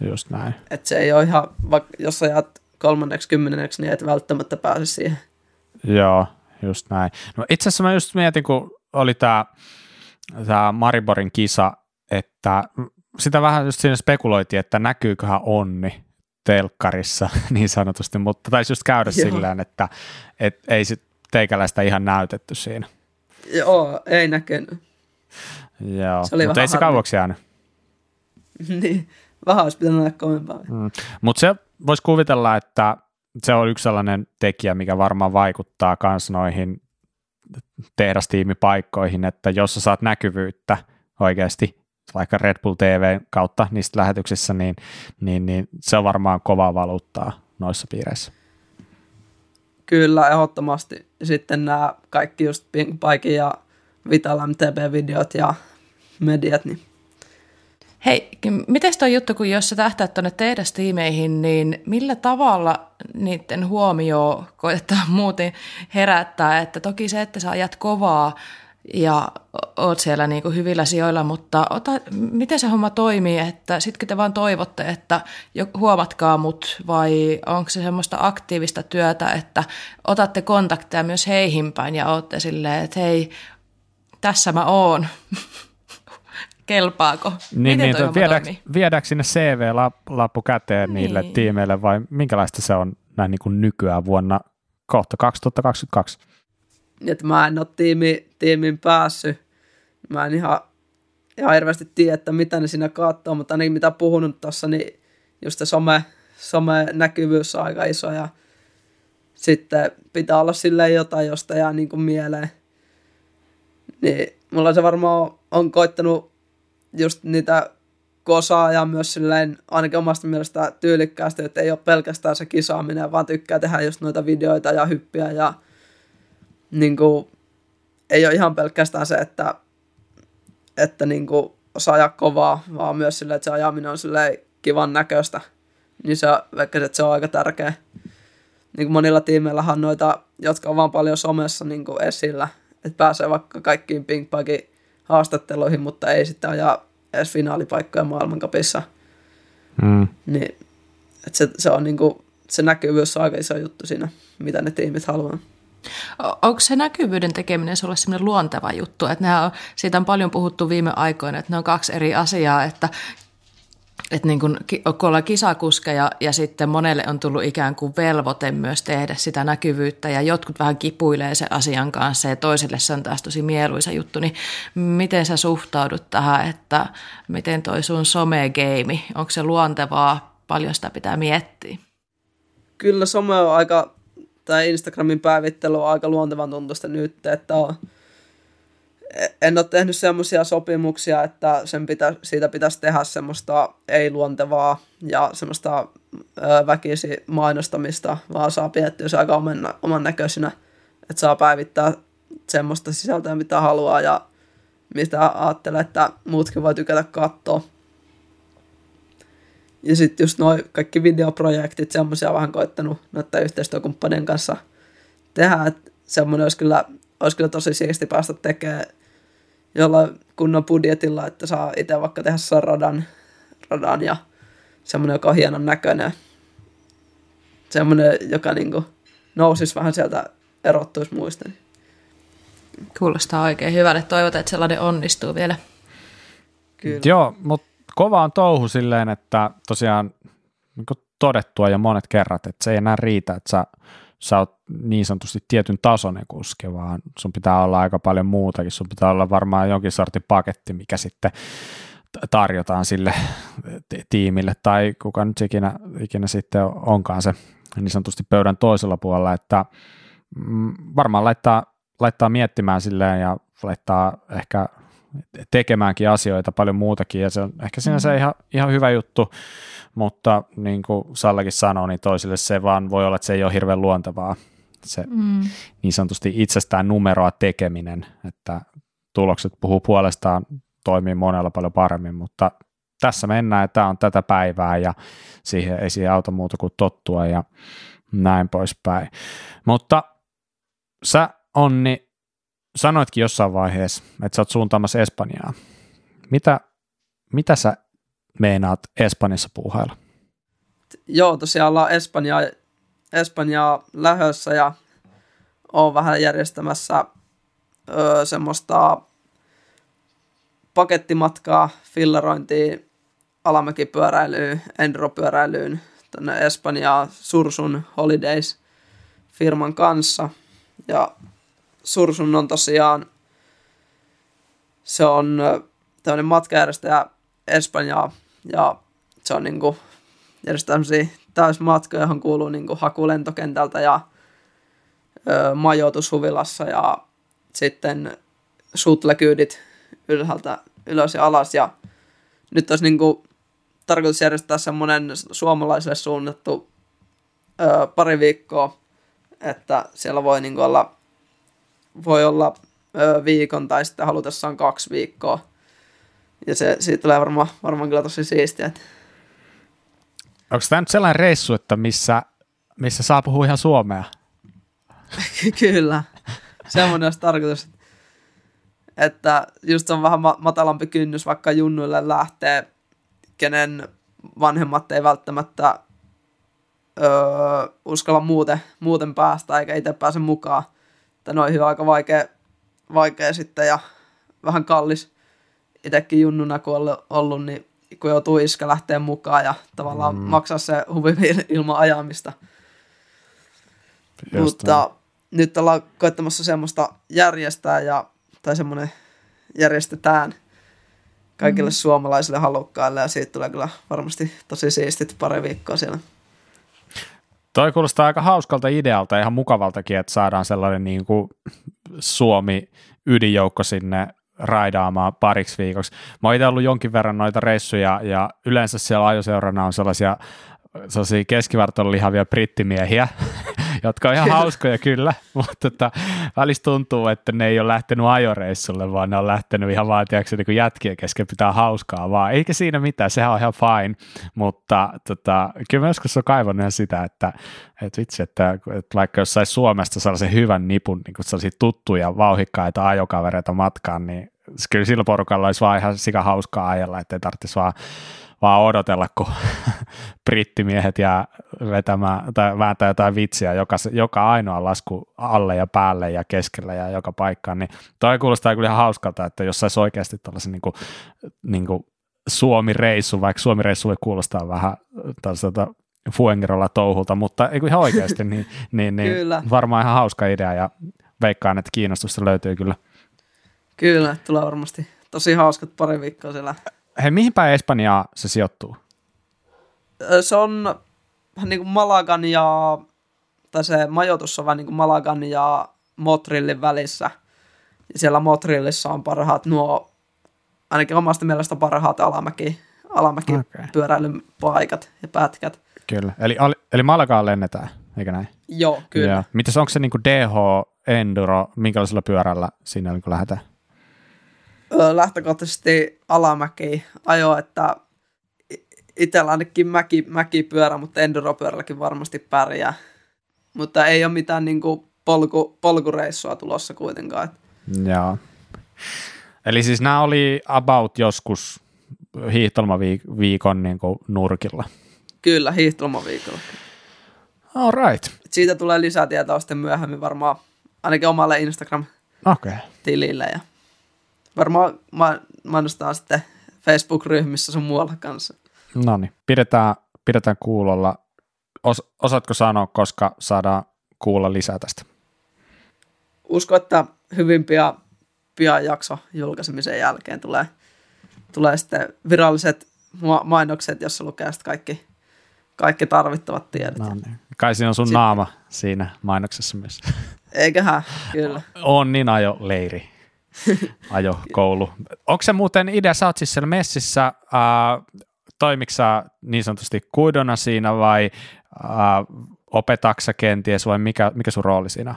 A: Just näin.
C: Että se ei ole ihan, vaikka jos jäät kolmanneksi, kymmenenneksi, niin et välttämättä pääse siihen.
A: Joo, just näin. No itse asiassa mä just mietin, kun oli tämä tää Mariborin kisa että sitä vähän just siinä spekuloitiin, että näkyyköhän onni telkkarissa <laughs> niin sanotusti, mutta taisi just käydä Joo. sillään, että et ei sit teikäläistä ihan näytetty siinä.
C: Joo, ei näkynyt.
A: Joo, se oli mutta ei se kauaksi jäänyt. <laughs>
C: niin, vähän olisi pitänyt olla kovempaa. Mm.
A: Mutta se voisi kuvitella, että se on yksi sellainen tekijä, mikä varmaan vaikuttaa myös noihin tehdastiimipaikkoihin, että jos sä saat näkyvyyttä oikeasti vaikka Red Bull TV kautta niistä lähetyksissä, niin, niin, niin se on varmaan kovaa valuuttaa noissa piireissä.
C: Kyllä, ehdottomasti. Sitten nämä kaikki just Pink Paikin ja Vital MTB-videot ja mediat, niin
B: Hei, miten tuo juttu, kun jos sä tähtäät tuonne tehdastiimeihin, niin millä tavalla niiden huomio koetetaan <laughs> muuten herättää? Että toki se, että sä ajat kovaa ja oot siellä niin kuin hyvillä sijoilla, mutta ota, miten se homma toimii, että sitten te vaan toivotte, että huomatkaa mut vai onko se semmoista aktiivista työtä, että otatte kontakteja myös heihin päin ja ootte silleen, että hei, tässä mä oon. <laughs> Kelpaako?
A: Niin, Miten niin, viedääkö, viedääkö sinne CV-lappu käteen niin. niille tiimeille vai minkälaista se on näin niin kuin nykyään vuonna kohta 2022?
C: Että mä en ole tiimi, tiimin päässyt. Mä en ihan, ihan hirveästi tiedä, että mitä ne siinä katsoo, mutta ainakin mitä puhunut tuossa, niin just se some, some näkyvyys on aika iso ja sitten pitää olla silleen jotain, josta jää niin kuin mieleen. Niin mulla se varmaan on koittanut just niitä kosaa ja myös silleen ainakin omasta mielestä tyylikkäästi, että ei ole pelkästään se kisaaminen, vaan tykkää tehdä just noita videoita ja hyppiä ja niin kuin, ei ole ihan pelkästään se, että, että niin kuin osaa ajaa kovaa, vaan myös silleen, että se ajaminen on silleen kivan näköistä. Niin se, vaikka että se on aika tärkeä. Niin kuin monilla tiimeillä on noita, jotka on vaan paljon somessa niin kuin esillä, että pääsee vaikka kaikkiin pingpongin haastatteluihin, mutta ei sitten ajaa edes finaalipaikkoja maailmankapissa. Mm. Niin, että se, se, on niinku, se näkyvyys on aika iso juttu siinä, mitä ne tiimit haluaa.
B: Onko se näkyvyyden tekeminen sulle sellainen luonteva juttu? Että on, siitä on paljon puhuttu viime aikoina, että ne on kaksi eri asiaa, että että niin kun, kun ollaan kisakuskeja ja sitten monelle on tullut ikään kuin velvoite myös tehdä sitä näkyvyyttä ja jotkut vähän kipuilee sen asian kanssa ja toisille se on taas tosi mieluisa juttu, niin miten sä suhtaudut tähän, että miten toi sun somegeimi, onko se luontevaa, paljon sitä pitää miettiä?
C: Kyllä some on aika, tai Instagramin päivittely on aika luontevan tuntusta nyt, että on en ole tehnyt semmoisia sopimuksia, että sen pitä, siitä pitäisi tehdä semmoista ei-luontevaa ja semmoista väkisi mainostamista, vaan saa piettyä se aika oman, oman näköisenä, että saa päivittää semmoista sisältöä, mitä haluaa ja mitä ajattelee, että muutkin voi tykätä katsoa. Ja sitten just noin kaikki videoprojektit, semmoisia vähän koittanut noiden yhteistyökumppanien kanssa tehdä, että semmoinen olisi kyllä, olisi kyllä tosi siisti päästä tekemään jolla kunnon budjetilla, että saa itse vaikka tehdä radan, radan ja semmoinen, joka on hienon näköinen. Semmoinen, joka niinku nousisi vähän sieltä, erottuisi muista.
B: Kuulostaa oikein hyvälle. Toivotaan, että sellainen onnistuu vielä.
A: Kyllä. Joo, mutta kova on touhu silleen, että tosiaan niin todettua jo monet kerrat, että se ei enää riitä, että sä sä oot niin sanotusti tietyn tasoinen kuski, vaan sun pitää olla aika paljon muutakin. Sun pitää olla varmaan jonkin sortin paketti, mikä sitten tarjotaan sille tiimille tai kuka nyt ikinä, ikinä sitten onkaan se niin sanotusti pöydän toisella puolella, että mm, varmaan laittaa, laittaa miettimään silleen ja laittaa ehkä tekemäänkin asioita paljon muutakin ja se on ehkä siinä se mm-hmm. ihan, ihan hyvä juttu, mutta niin kuin Sallakin sanoi, niin toisille se vaan voi olla, että se ei ole hirveän luontevaa se mm. niin sanotusti itsestään numeroa tekeminen, että tulokset puhuu puolestaan, toimii monella paljon paremmin, mutta tässä mennään, että tämä on tätä päivää ja siihen ei siihen auta muuta kuin tottua ja näin poispäin. Mutta sä Onni sanoitkin jossain vaiheessa, että sä oot suuntaamassa Espanjaa. Mitä, mitä sä meinaat Espanjassa puuhailla?
C: Joo, tosiaan ollaan Espanjaa, Espanjaa lähössä ja on vähän järjestämässä öö, semmoista pakettimatkaa, fillarointiin, alamäkipyöräilyyn, enduropyöräilyyn, tänne Espanjaa Sursun Holidays firman kanssa. Ja Sursun on tosiaan, se on tämmöinen matkajärjestäjä Espanjaa ja se on niinku järjestää tämmöisiä täysmatkoja, johon kuuluu niinku haku lentokentältä ja ö, majoitus huvilassa ja sitten shuttle-kyydit ylhäältä ylös ja alas. Ja nyt olisi niinku tarkoitus järjestää semmoinen suomalaisille suunnattu ö, pari viikkoa, että siellä voi niinku olla, voi olla ö, viikon tai sitten halutessaan kaksi viikkoa. Ja se, siitä tulee varmaan, varmaan kyllä tosi siistiä. Että...
A: Onko tämä nyt sellainen reissu, että missä, missä saa puhua ihan suomea? <laughs>
C: kyllä. Semmoinen olisi tarkoitus. Että just on vähän matalampi kynnys vaikka junnuille lähtee, kenen vanhemmat ei välttämättä öö, uskalla muuten, muuten päästä eikä itse pääse mukaan. Noihin on aika vaikea, vaikea sitten ja vähän kallis itsekin junnuna kun ollut, ollut, niin kun joutuu iskä lähteä mukaan ja tavallaan mm. maksaa se huvi ilman ajamista. Just Mutta on. nyt ollaan koettamassa semmoista järjestää ja, tai semmoinen järjestetään kaikille mm. suomalaisille halukkaille ja siitä tulee kyllä varmasti tosi siistit pari viikkoa siellä.
A: Toi kuulostaa aika hauskalta idealta, ihan mukavaltakin, että saadaan sellainen niin kuin Suomi ydinjoukko sinne raidaamaan pariksi viikoksi. Mä oon itse ollut jonkin verran noita reissuja ja yleensä siellä ajoseurana on sellaisia sellaisia keskivartalon lihavia brittimiehiä, <laughs> jotka on ihan hauskoja kyllä, <laughs> mutta että välissä tuntuu, että ne ei ole lähtenyt ajoreissulle, vaan ne on lähtenyt ihan vaan, tiedätkö, niin jätkien kesken pitää hauskaa vaan. Eikä siinä mitään, sehän on ihan fine, mutta tota, kyllä mä joskus on kaivannut ihan sitä, että, että vitsi, että, että vaikka jos saisi Suomesta sellaisen hyvän nipun, niin kuin sellaisia tuttuja, vauhikkaita ajokavereita matkaan, niin kyllä sillä porukalla olisi vaan ihan sika hauskaa ajella, ettei tarvitsisi vaan vaan odotella, kun <laughs> brittimiehet jää vetämään tai vääntää jotain vitsiä joka, joka ainoa lasku alle ja päälle ja keskellä ja joka paikkaan, niin toi kuulostaa kyllä ihan hauskalta, että jos saisi oikeasti tällaisen niin kuin, niin kuin Suomi-reissu, vaikka Suomi-reissu voi kuulostaa vähän tällaiselta Fuengirolla touhulta, mutta ei ihan oikeasti, <laughs> niin, niin, niin kyllä. varmaan ihan hauska idea ja veikkaan, että kiinnostusta löytyy kyllä.
C: Kyllä, tulee varmasti tosi hauskat pari viikkoa siellä
A: Hei, mihin päin Espanjaa se sijoittuu?
C: Se on niin kuin Malagan ja, tai se majoitus on vähän niin kuin Malagan ja Motrillin välissä. Ja siellä Motrillissa on parhaat nuo, ainakin omasta mielestä parhaat alamäki, alamäki okay. pyöräilyn paikat ja pätkät.
A: Kyllä, eli, eli Malagaan lennetään, eikö näin?
C: Joo, kyllä. Ja.
A: Mitäs onko se niin kuin DH Enduro, minkälaisella pyörällä siinä niin lähdetään?
C: Lähtökohtaisesti alamäki ajo, että itsellä ainakin mäki, mäkipyörä, mutta enduropyörälläkin varmasti pärjää. Mutta ei ole mitään niin kuin polku, polkureissua tulossa kuitenkaan.
A: Joo. Eli siis nämä oli about joskus hiihtelmaviikon niin kuin nurkilla.
C: Kyllä, hiihtelmaviikolla.
A: All right.
C: Siitä tulee lisätietoa sitten myöhemmin varmaan ainakin omalle Instagram-tilille. Okay. Ja varmaan mainostaa sitten Facebook-ryhmissä sun muualla kanssa.
A: No niin, pidetään, pidetään kuulolla. Os, osaatko sanoa, koska saadaan kuulla lisää tästä?
C: Usko, että hyvin pian, pian jakso julkaisemisen jälkeen tulee, tulee sitten viralliset mainokset, jossa lukee sitten kaikki, kaikki tarvittavat tiedot. No niin.
A: Kai siinä on sun sitten. naama siinä mainoksessa myös.
C: Eiköhän, kyllä.
A: on niin ajo leiri <laughs> ajokoulu. Onko se muuten idea, sä oot siis siellä messissä, äh, toimiksä niin sanotusti kuidona siinä vai äh, opetaksa kenties vai mikä, mikä sun rooli siinä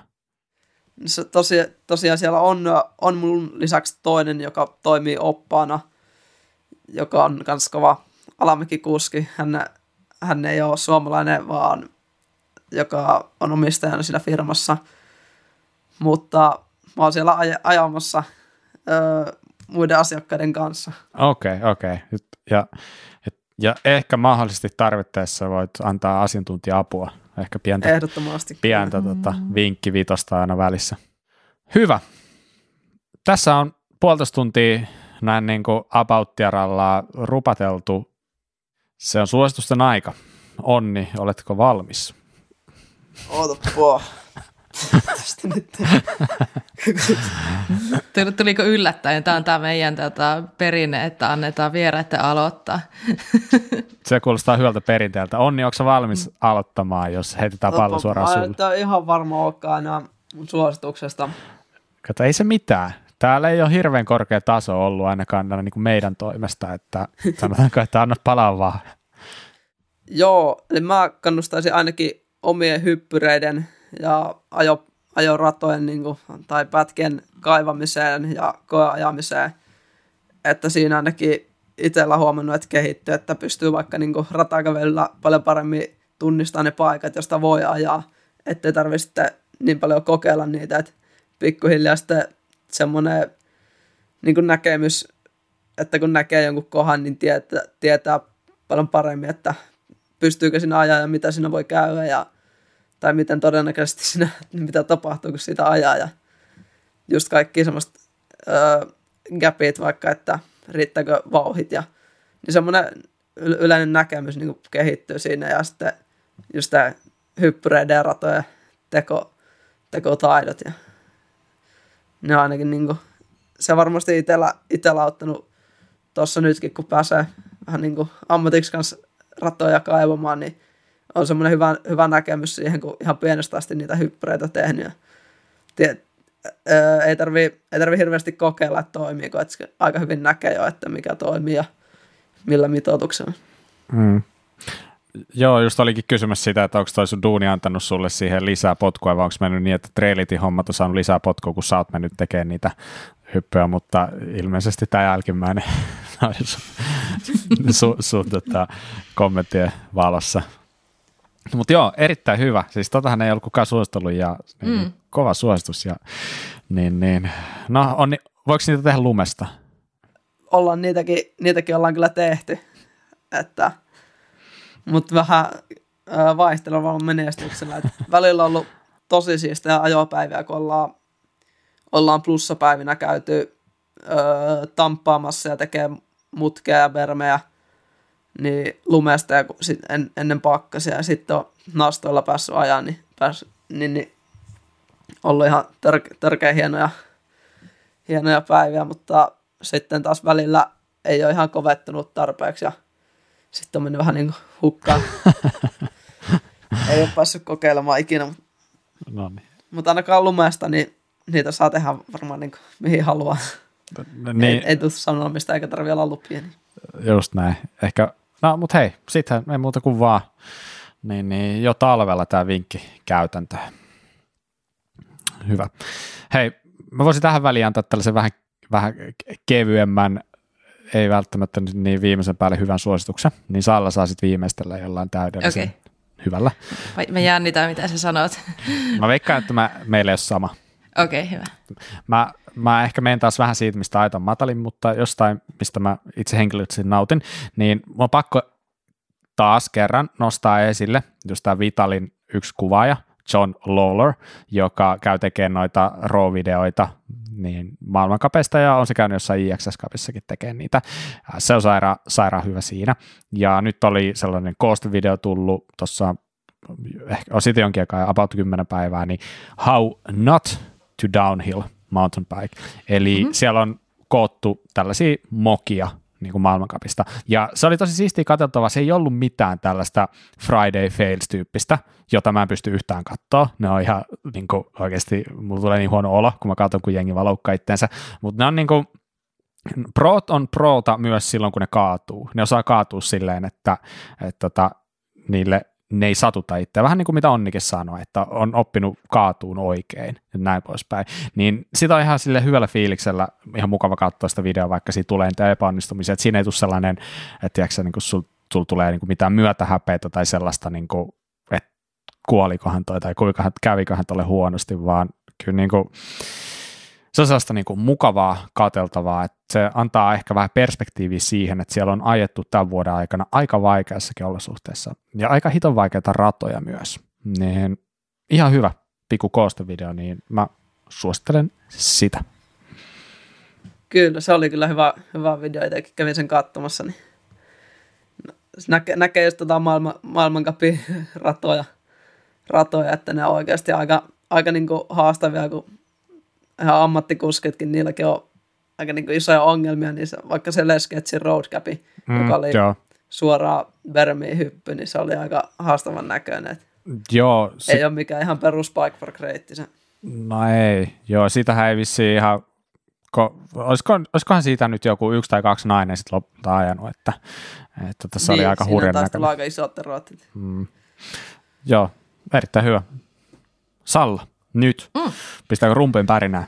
C: se tosi, tosiaan siellä on, on mun lisäksi toinen, joka toimii oppaana, joka on myös kova alamäkikuski. Hän, hän ei ole suomalainen, vaan joka on omistajana siinä firmassa. Mutta mä oon siellä aj- ajamassa öö, muiden asiakkaiden kanssa.
A: Okei, okay, okei. Okay. Ja, ja ehkä mahdollisesti tarvittaessa voit antaa asiantuntija-apua. Ehkä pientä,
C: Ehdottomasti.
A: pientä tota, vinkkivitosta aina välissä. Hyvä. Tässä on puolitoista tuntia näin niin kuin about rupateltu. Se on suositusten aika. Onni, oletko valmis?
C: Ootapua. Tästä nyt.
B: Tuliko yllättäen? Tämä on tämä meidän tota, perinne, että annetaan vieraiden aloittaa.
A: Se kuulostaa hyvältä perinteeltä. Onni, onko valmis aloittamaan, jos heitetään pallo suoraan sulle?
C: Mä ihan varma olekaan enää suosituksesta.
A: Kato, ei se mitään. Täällä ei ole hirveän korkea taso ollut ainakaan niin kuin meidän toimesta, että sanotaanko, että anna palaa vaan.
C: Joo, eli mä kannustaisin ainakin omien hyppyreiden ja ajo, ajoratojen niin kuin, tai pätkien kaivamiseen ja koeajamiseen, että siinä ainakin itsellä huomannut, että kehittyy, että pystyy vaikka niin ratakävelyllä paljon paremmin tunnistamaan ne paikat, josta voi ajaa, ettei tarvitse niin paljon kokeilla niitä, että pikkuhiljaa sitten semmoinen niin näkemys, että kun näkee jonkun kohan, niin tietää, tietää paljon paremmin, että pystyykö sinä ajaa ja mitä siinä voi käydä ja tai miten todennäköisesti siinä, <laughs> mitä tapahtuu, kun sitä ajaa ja just kaikki semmoista öö, gapit vaikka, että riittääkö vauhit ja niin semmoinen yleinen näkemys niin kehittyy siinä ja sitten just tämä hyppyreiden ja ratojen teko, tekotaidot ja ne on ainakin niin kuin, se varmasti itsellä, itsellä auttanut tuossa nytkin, kun pääsee vähän niin kuin ammatiksi kanssa ratoja kaivamaan, niin on semmoinen hyvä, hyvä näkemys siihen, kun ihan pienestä asti niitä hyppyreitä tehnyt. Ja tie, ää, ei tarvi, ei tarvi hirveästi kokeilla, että toimiiko, että aika hyvin näkee jo, että mikä toimii ja millä mitoituksella. Mm.
A: Joo, just olikin kysymys siitä, että onko toi sun duuni antanut sulle siihen lisää potkua, vai onko mennyt niin, että trailitin hommat on saanut lisää potkua, kun sä oot mennyt tekemään niitä hyppyjä, mutta ilmeisesti tämä jälkimmäinen <laughs> sun, sun, sun tota, kommenttien valossa. Mutta joo, erittäin hyvä. Siis totahan ei ollut kukaan suositellut ja niin, mm. kova suositus. Ja, niin, niin. No, on, voiko niitä tehdä lumesta?
C: Ollaan niitäkin, niitäkin ollaan kyllä tehty. Että – mutta vähän vaihtelevalla menestyksellä. Et <laughs> välillä on ollut tosi siistejä ajopäiviä, kun ollaan, ollaan plussapäivinä käyty ö, tamppaamassa ja tekee mutkeja ja vermejä niin lumesta ja sit en, ennen pakkasia ja sitten on nastoilla päässyt ajaa, niin, pääs, niin, niin ollut ihan tör, törkeä hienoja, hienoja päiviä, mutta sitten taas välillä ei ole ihan kovettunut tarpeeksi ja sitten on mennyt vähän niin kuin hukkaan. <laughs> Ei ole päässyt kokeilemaan ikinä, mutta, no niin. mutta ainakaan lumesta, niin niitä saa tehdä varmaan niin kuin, mihin haluaa. Niin. Ei, ei tule sanoa mistä eikä tarvitse olla lupia. Niin.
A: Just näin. Ehkä, no mutta hei, sittenhän ei muuta kuin vaan niin, niin jo talvella tämä vinkki käytäntö. Hyvä. Hei, mä voisin tähän väliin antaa tällaisen vähän, vähän kevyemmän ei välttämättä niin viimeisen päälle hyvän suosituksen, niin Salla saa sitten viimeistellä jollain täydellisen okay. hyvällä.
B: Mä jännitän, mitä sä sanot.
A: Mä veikkaan, että mä, meillä ei ole sama.
B: Okei, okay, hyvä.
A: Mä, mä ehkä menen taas vähän siitä, mistä aito matalin, mutta jostain, mistä mä itse henkilöisesti nautin, niin mä on pakko taas kerran nostaa esille just tämä Vitalin yksi kuvaaja, John Lawler, joka käy tekemään noita RAW-videoita niin maailmankapeista ja on se käynyt jossain IXS-kapissakin tekemään niitä. Se on sairaan, sairaan hyvä siinä. Ja nyt oli sellainen koostevideo tullut tuossa ehkä on sitten jonkin aikaa, about 10 päivää, niin How Not to Downhill Mountain Bike. Eli mm-hmm. siellä on koottu tällaisia mokia niin kuin maailmankapista. Ja se oli tosi siistiä katsottavaa, se ei ollut mitään tällaista Friday Fails-tyyppistä, jota mä en pysty yhtään katsoa. Ne on ihan niin kuin, oikeasti, mulla tulee niin huono olo, kun mä katson, kun jengi valoukkaa itteensä. Mutta ne on niin kuin, Proot on proota myös silloin, kun ne kaatuu. Ne osaa kaatua silleen, että, että että niille ne ei satuta itseä. Vähän niin kuin mitä Onnikin sanoi, että on oppinut kaatuun oikein ja näin poispäin. Niin sitä on ihan sille hyvällä fiiliksellä ihan mukava katsoa sitä videoa, vaikka siitä tulee niitä epäonnistumisia. Että siinä ei tule sellainen, että tiedätkö, niin sul, sul tulee niin kuin mitään myötähäpeitä tai sellaista, niin kuin, että kuolikohan toi tai kuinka käviköhän tuolle huonosti, vaan kyllä niin kuin, se on sellaista niin kuin mukavaa kateltavaa, että se antaa ehkä vähän perspektiiviä siihen, että siellä on ajettu tämän vuoden aikana aika vaikeassakin olosuhteessa ja aika hiton vaikeita ratoja myös. Niin ihan hyvä pikku koostevideo, niin mä suosittelen sitä.
C: Kyllä, se oli kyllä hyvä, hyvä video, itsekin kävin sen katsomassa, niin näkee, näkee just tota maailman, maailmankapin ratoja, ratoja, että ne on oikeasti aika, aika niin kuin haastavia, kun ihan ammattikuskitkin, niilläkin on aika niin kuin isoja ongelmia, niin se, vaikka se Lesketsin roadcapi, mm, joka oli joo. suoraan vermiin hyppy, niin se oli aika haastavan näköinen.
A: Joo.
C: Se... Ei ole mikään ihan perus bike for se.
A: No ei, joo, siitähän ei vissiin ihan, ko, olisiko, olisikohan siitä nyt joku yksi tai kaksi nainen sitten lopulta ajanut, että, että tässä niin, oli aika hurjan näköinen.
C: aika isot erotit.
A: Mm. Joo, erittäin hyvä. Salla, nyt. Mm. Pistääkö rumpeen pärinää?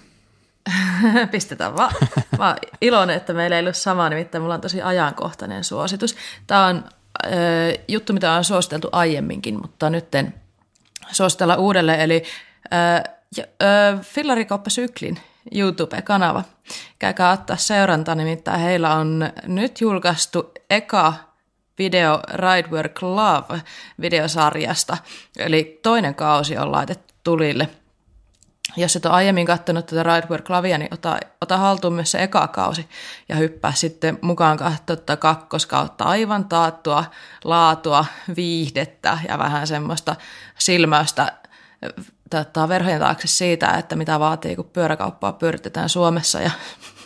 A: <laughs>
B: Pistetään vaan. Mä oon iloinen, että meillä ei ole sama, nimittäin mulla on tosi ajankohtainen suositus. Tämä on äh, juttu, mitä on suositeltu aiemminkin, mutta nyt suositella uudelleen. Eli Fillarikauppa Syklin YouTube-kanava. Käykää ottaa seurantaa, nimittäin heillä on nyt julkaistu eka video Ridework Love videosarjasta, eli toinen kausi on laitettu tulille. Jos et ole aiemmin katsonut tätä Ridework Lavia, niin ota, ota haltuun myös se eka kausi ja hyppää sitten mukaan katsoa kakkoskautta aivan taattua laatua, viihdettä ja vähän semmoista silmäystä tota, verhojen taakse siitä, että mitä vaatii, kun pyöräkauppaa pyöritetään Suomessa ja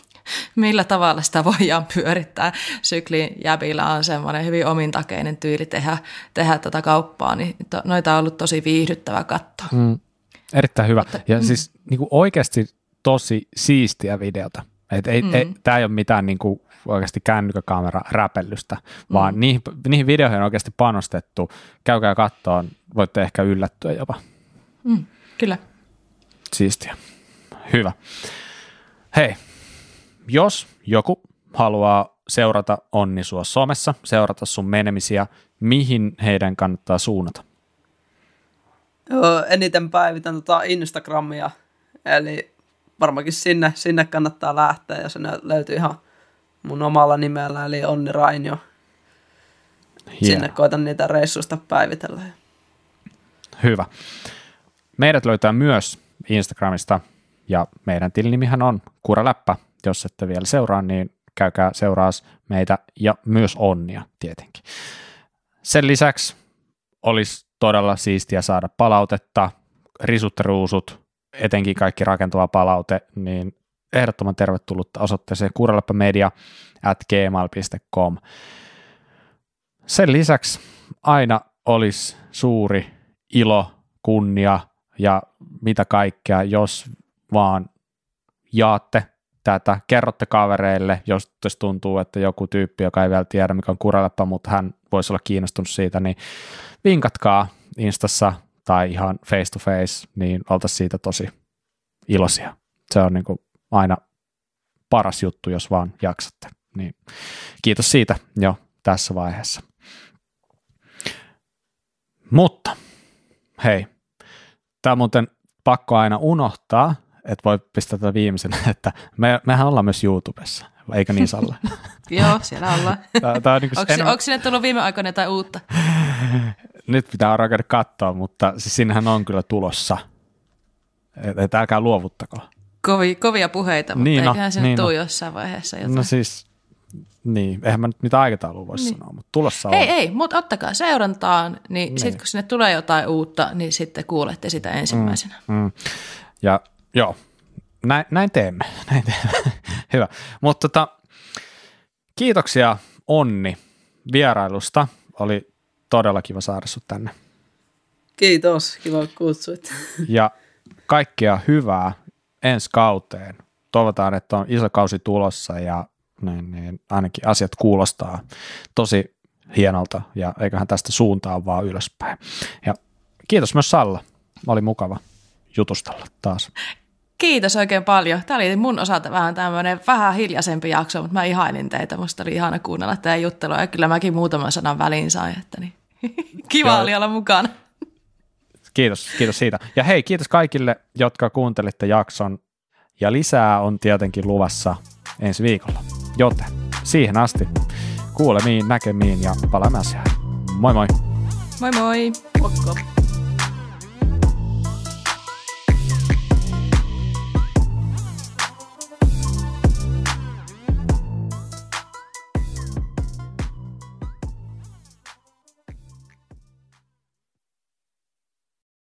B: <laughs> millä tavalla sitä voidaan pyörittää. Syklin jäbillä on semmoinen hyvin omintakeinen tyyli tehdä, tehdä tätä kauppaa, niin to, noita on ollut tosi viihdyttävä katsoa. Mm,
A: erittäin hyvä. Ja mm. siis niin kuin oikeasti tosi siistiä videota. Et ei, mm. ei, tämä ei ole mitään niin kuin oikeasti kännykkäkamera räpellystä, vaan mm. niihin, niihin videoihin on oikeasti panostettu. Käykää kattoon, voitte ehkä yllättyä jopa.
B: Mm, kyllä.
A: Siistiä. Hyvä. Hei, jos joku haluaa seurata Onni sua somessa, seurata sun menemisiä, mihin heidän kannattaa suunnata?
C: Eniten päivitän tota Instagramia, eli varmaankin sinne, sinne kannattaa lähteä, ja se löytyy ihan mun omalla nimellä, eli Onni Rainio. Yeah. Sinne koitan niitä reissuista päivitellä.
A: Hyvä. Meidät löytää myös Instagramista ja meidän tilinimihän on Kuraläppä. Jos ette vielä seuraa, niin käykää seuraas meitä ja myös onnia tietenkin. Sen lisäksi olisi todella siistiä saada palautetta, risut ruusut, etenkin kaikki rakentava palaute, niin ehdottoman tervetullutta osoitteeseen kuraläppämedia at gmail.com. Sen lisäksi aina olisi suuri ilo, kunnia ja mitä kaikkea, jos vaan jaatte tätä, kerrotte kavereille, jos tuntuu, että joku tyyppi, joka ei vielä tiedä, mikä on kuraläppä, mutta hän voisi olla kiinnostunut siitä, niin vinkatkaa Instassa tai ihan face to face, niin oltaisiin siitä tosi iloisia. Se on niin kuin aina paras juttu, jos vaan jaksatte. Niin kiitos siitä jo tässä vaiheessa. Mutta hei, Tämä on muuten pakko aina unohtaa, että voi pistää tätä viimeisenä, <laughs> että me, mehän ollaan myös YouTubessa, eikö niin Salla? <laughs>
B: Joo, siellä ollaan.
A: On niin
B: onko, enemmän... onko sinne tullut viime aikoina jotain uutta? <laughs>
A: Nyt pitää alkaa katsoa, mutta siis sinnehän on kyllä tulossa. Että et älkää luovuttako.
B: Kovi, kovia puheita, mutta niin no, eiköhän sinne niin no. jossain vaiheessa jotain.
A: No siis niin, eihän mä nyt niitä aikataulua voi niin. sanoa, mutta tulossa
B: on. Ei, ei, mutta ottakaa seurantaan, niin, niin. sitten kun sinne tulee jotain uutta, niin sitten kuulette sitä ensimmäisenä. Mm, mm.
A: Ja joo, näin, näin teemme, <laughs> näin teemme. Hyvä, mutta tota, kiitoksia Onni vierailusta, oli todella kiva saada sut tänne.
C: Kiitos, kiva kutsuit. <laughs>
A: Ja kaikkea hyvää ensi kauteen. Toivotaan, että on iso kausi tulossa ja niin, niin ainakin asiat kuulostaa tosi hienolta ja eiköhän tästä suuntaa vaan ylöspäin. Ja kiitos myös Salla, oli mukava jutustella taas.
B: Kiitos oikein paljon. Tämä oli mun osalta vähän tämmöinen vähän hiljaisempi jakso, mutta mä ihailin teitä. Musta oli ihana kuunnella teidän juttelua ja kyllä mäkin muutaman sanan väliin sain, että niin. Kiva oli olla mukana.
A: Kiitos, kiitos siitä. Ja hei, kiitos kaikille, jotka kuuntelitte jakson. Ja lisää on tietenkin luvassa ensi viikolla. Joten siihen asti kuulemiin, näkemiin ja palaamme asiaan. Moi moi!
B: Moi moi! Moikka!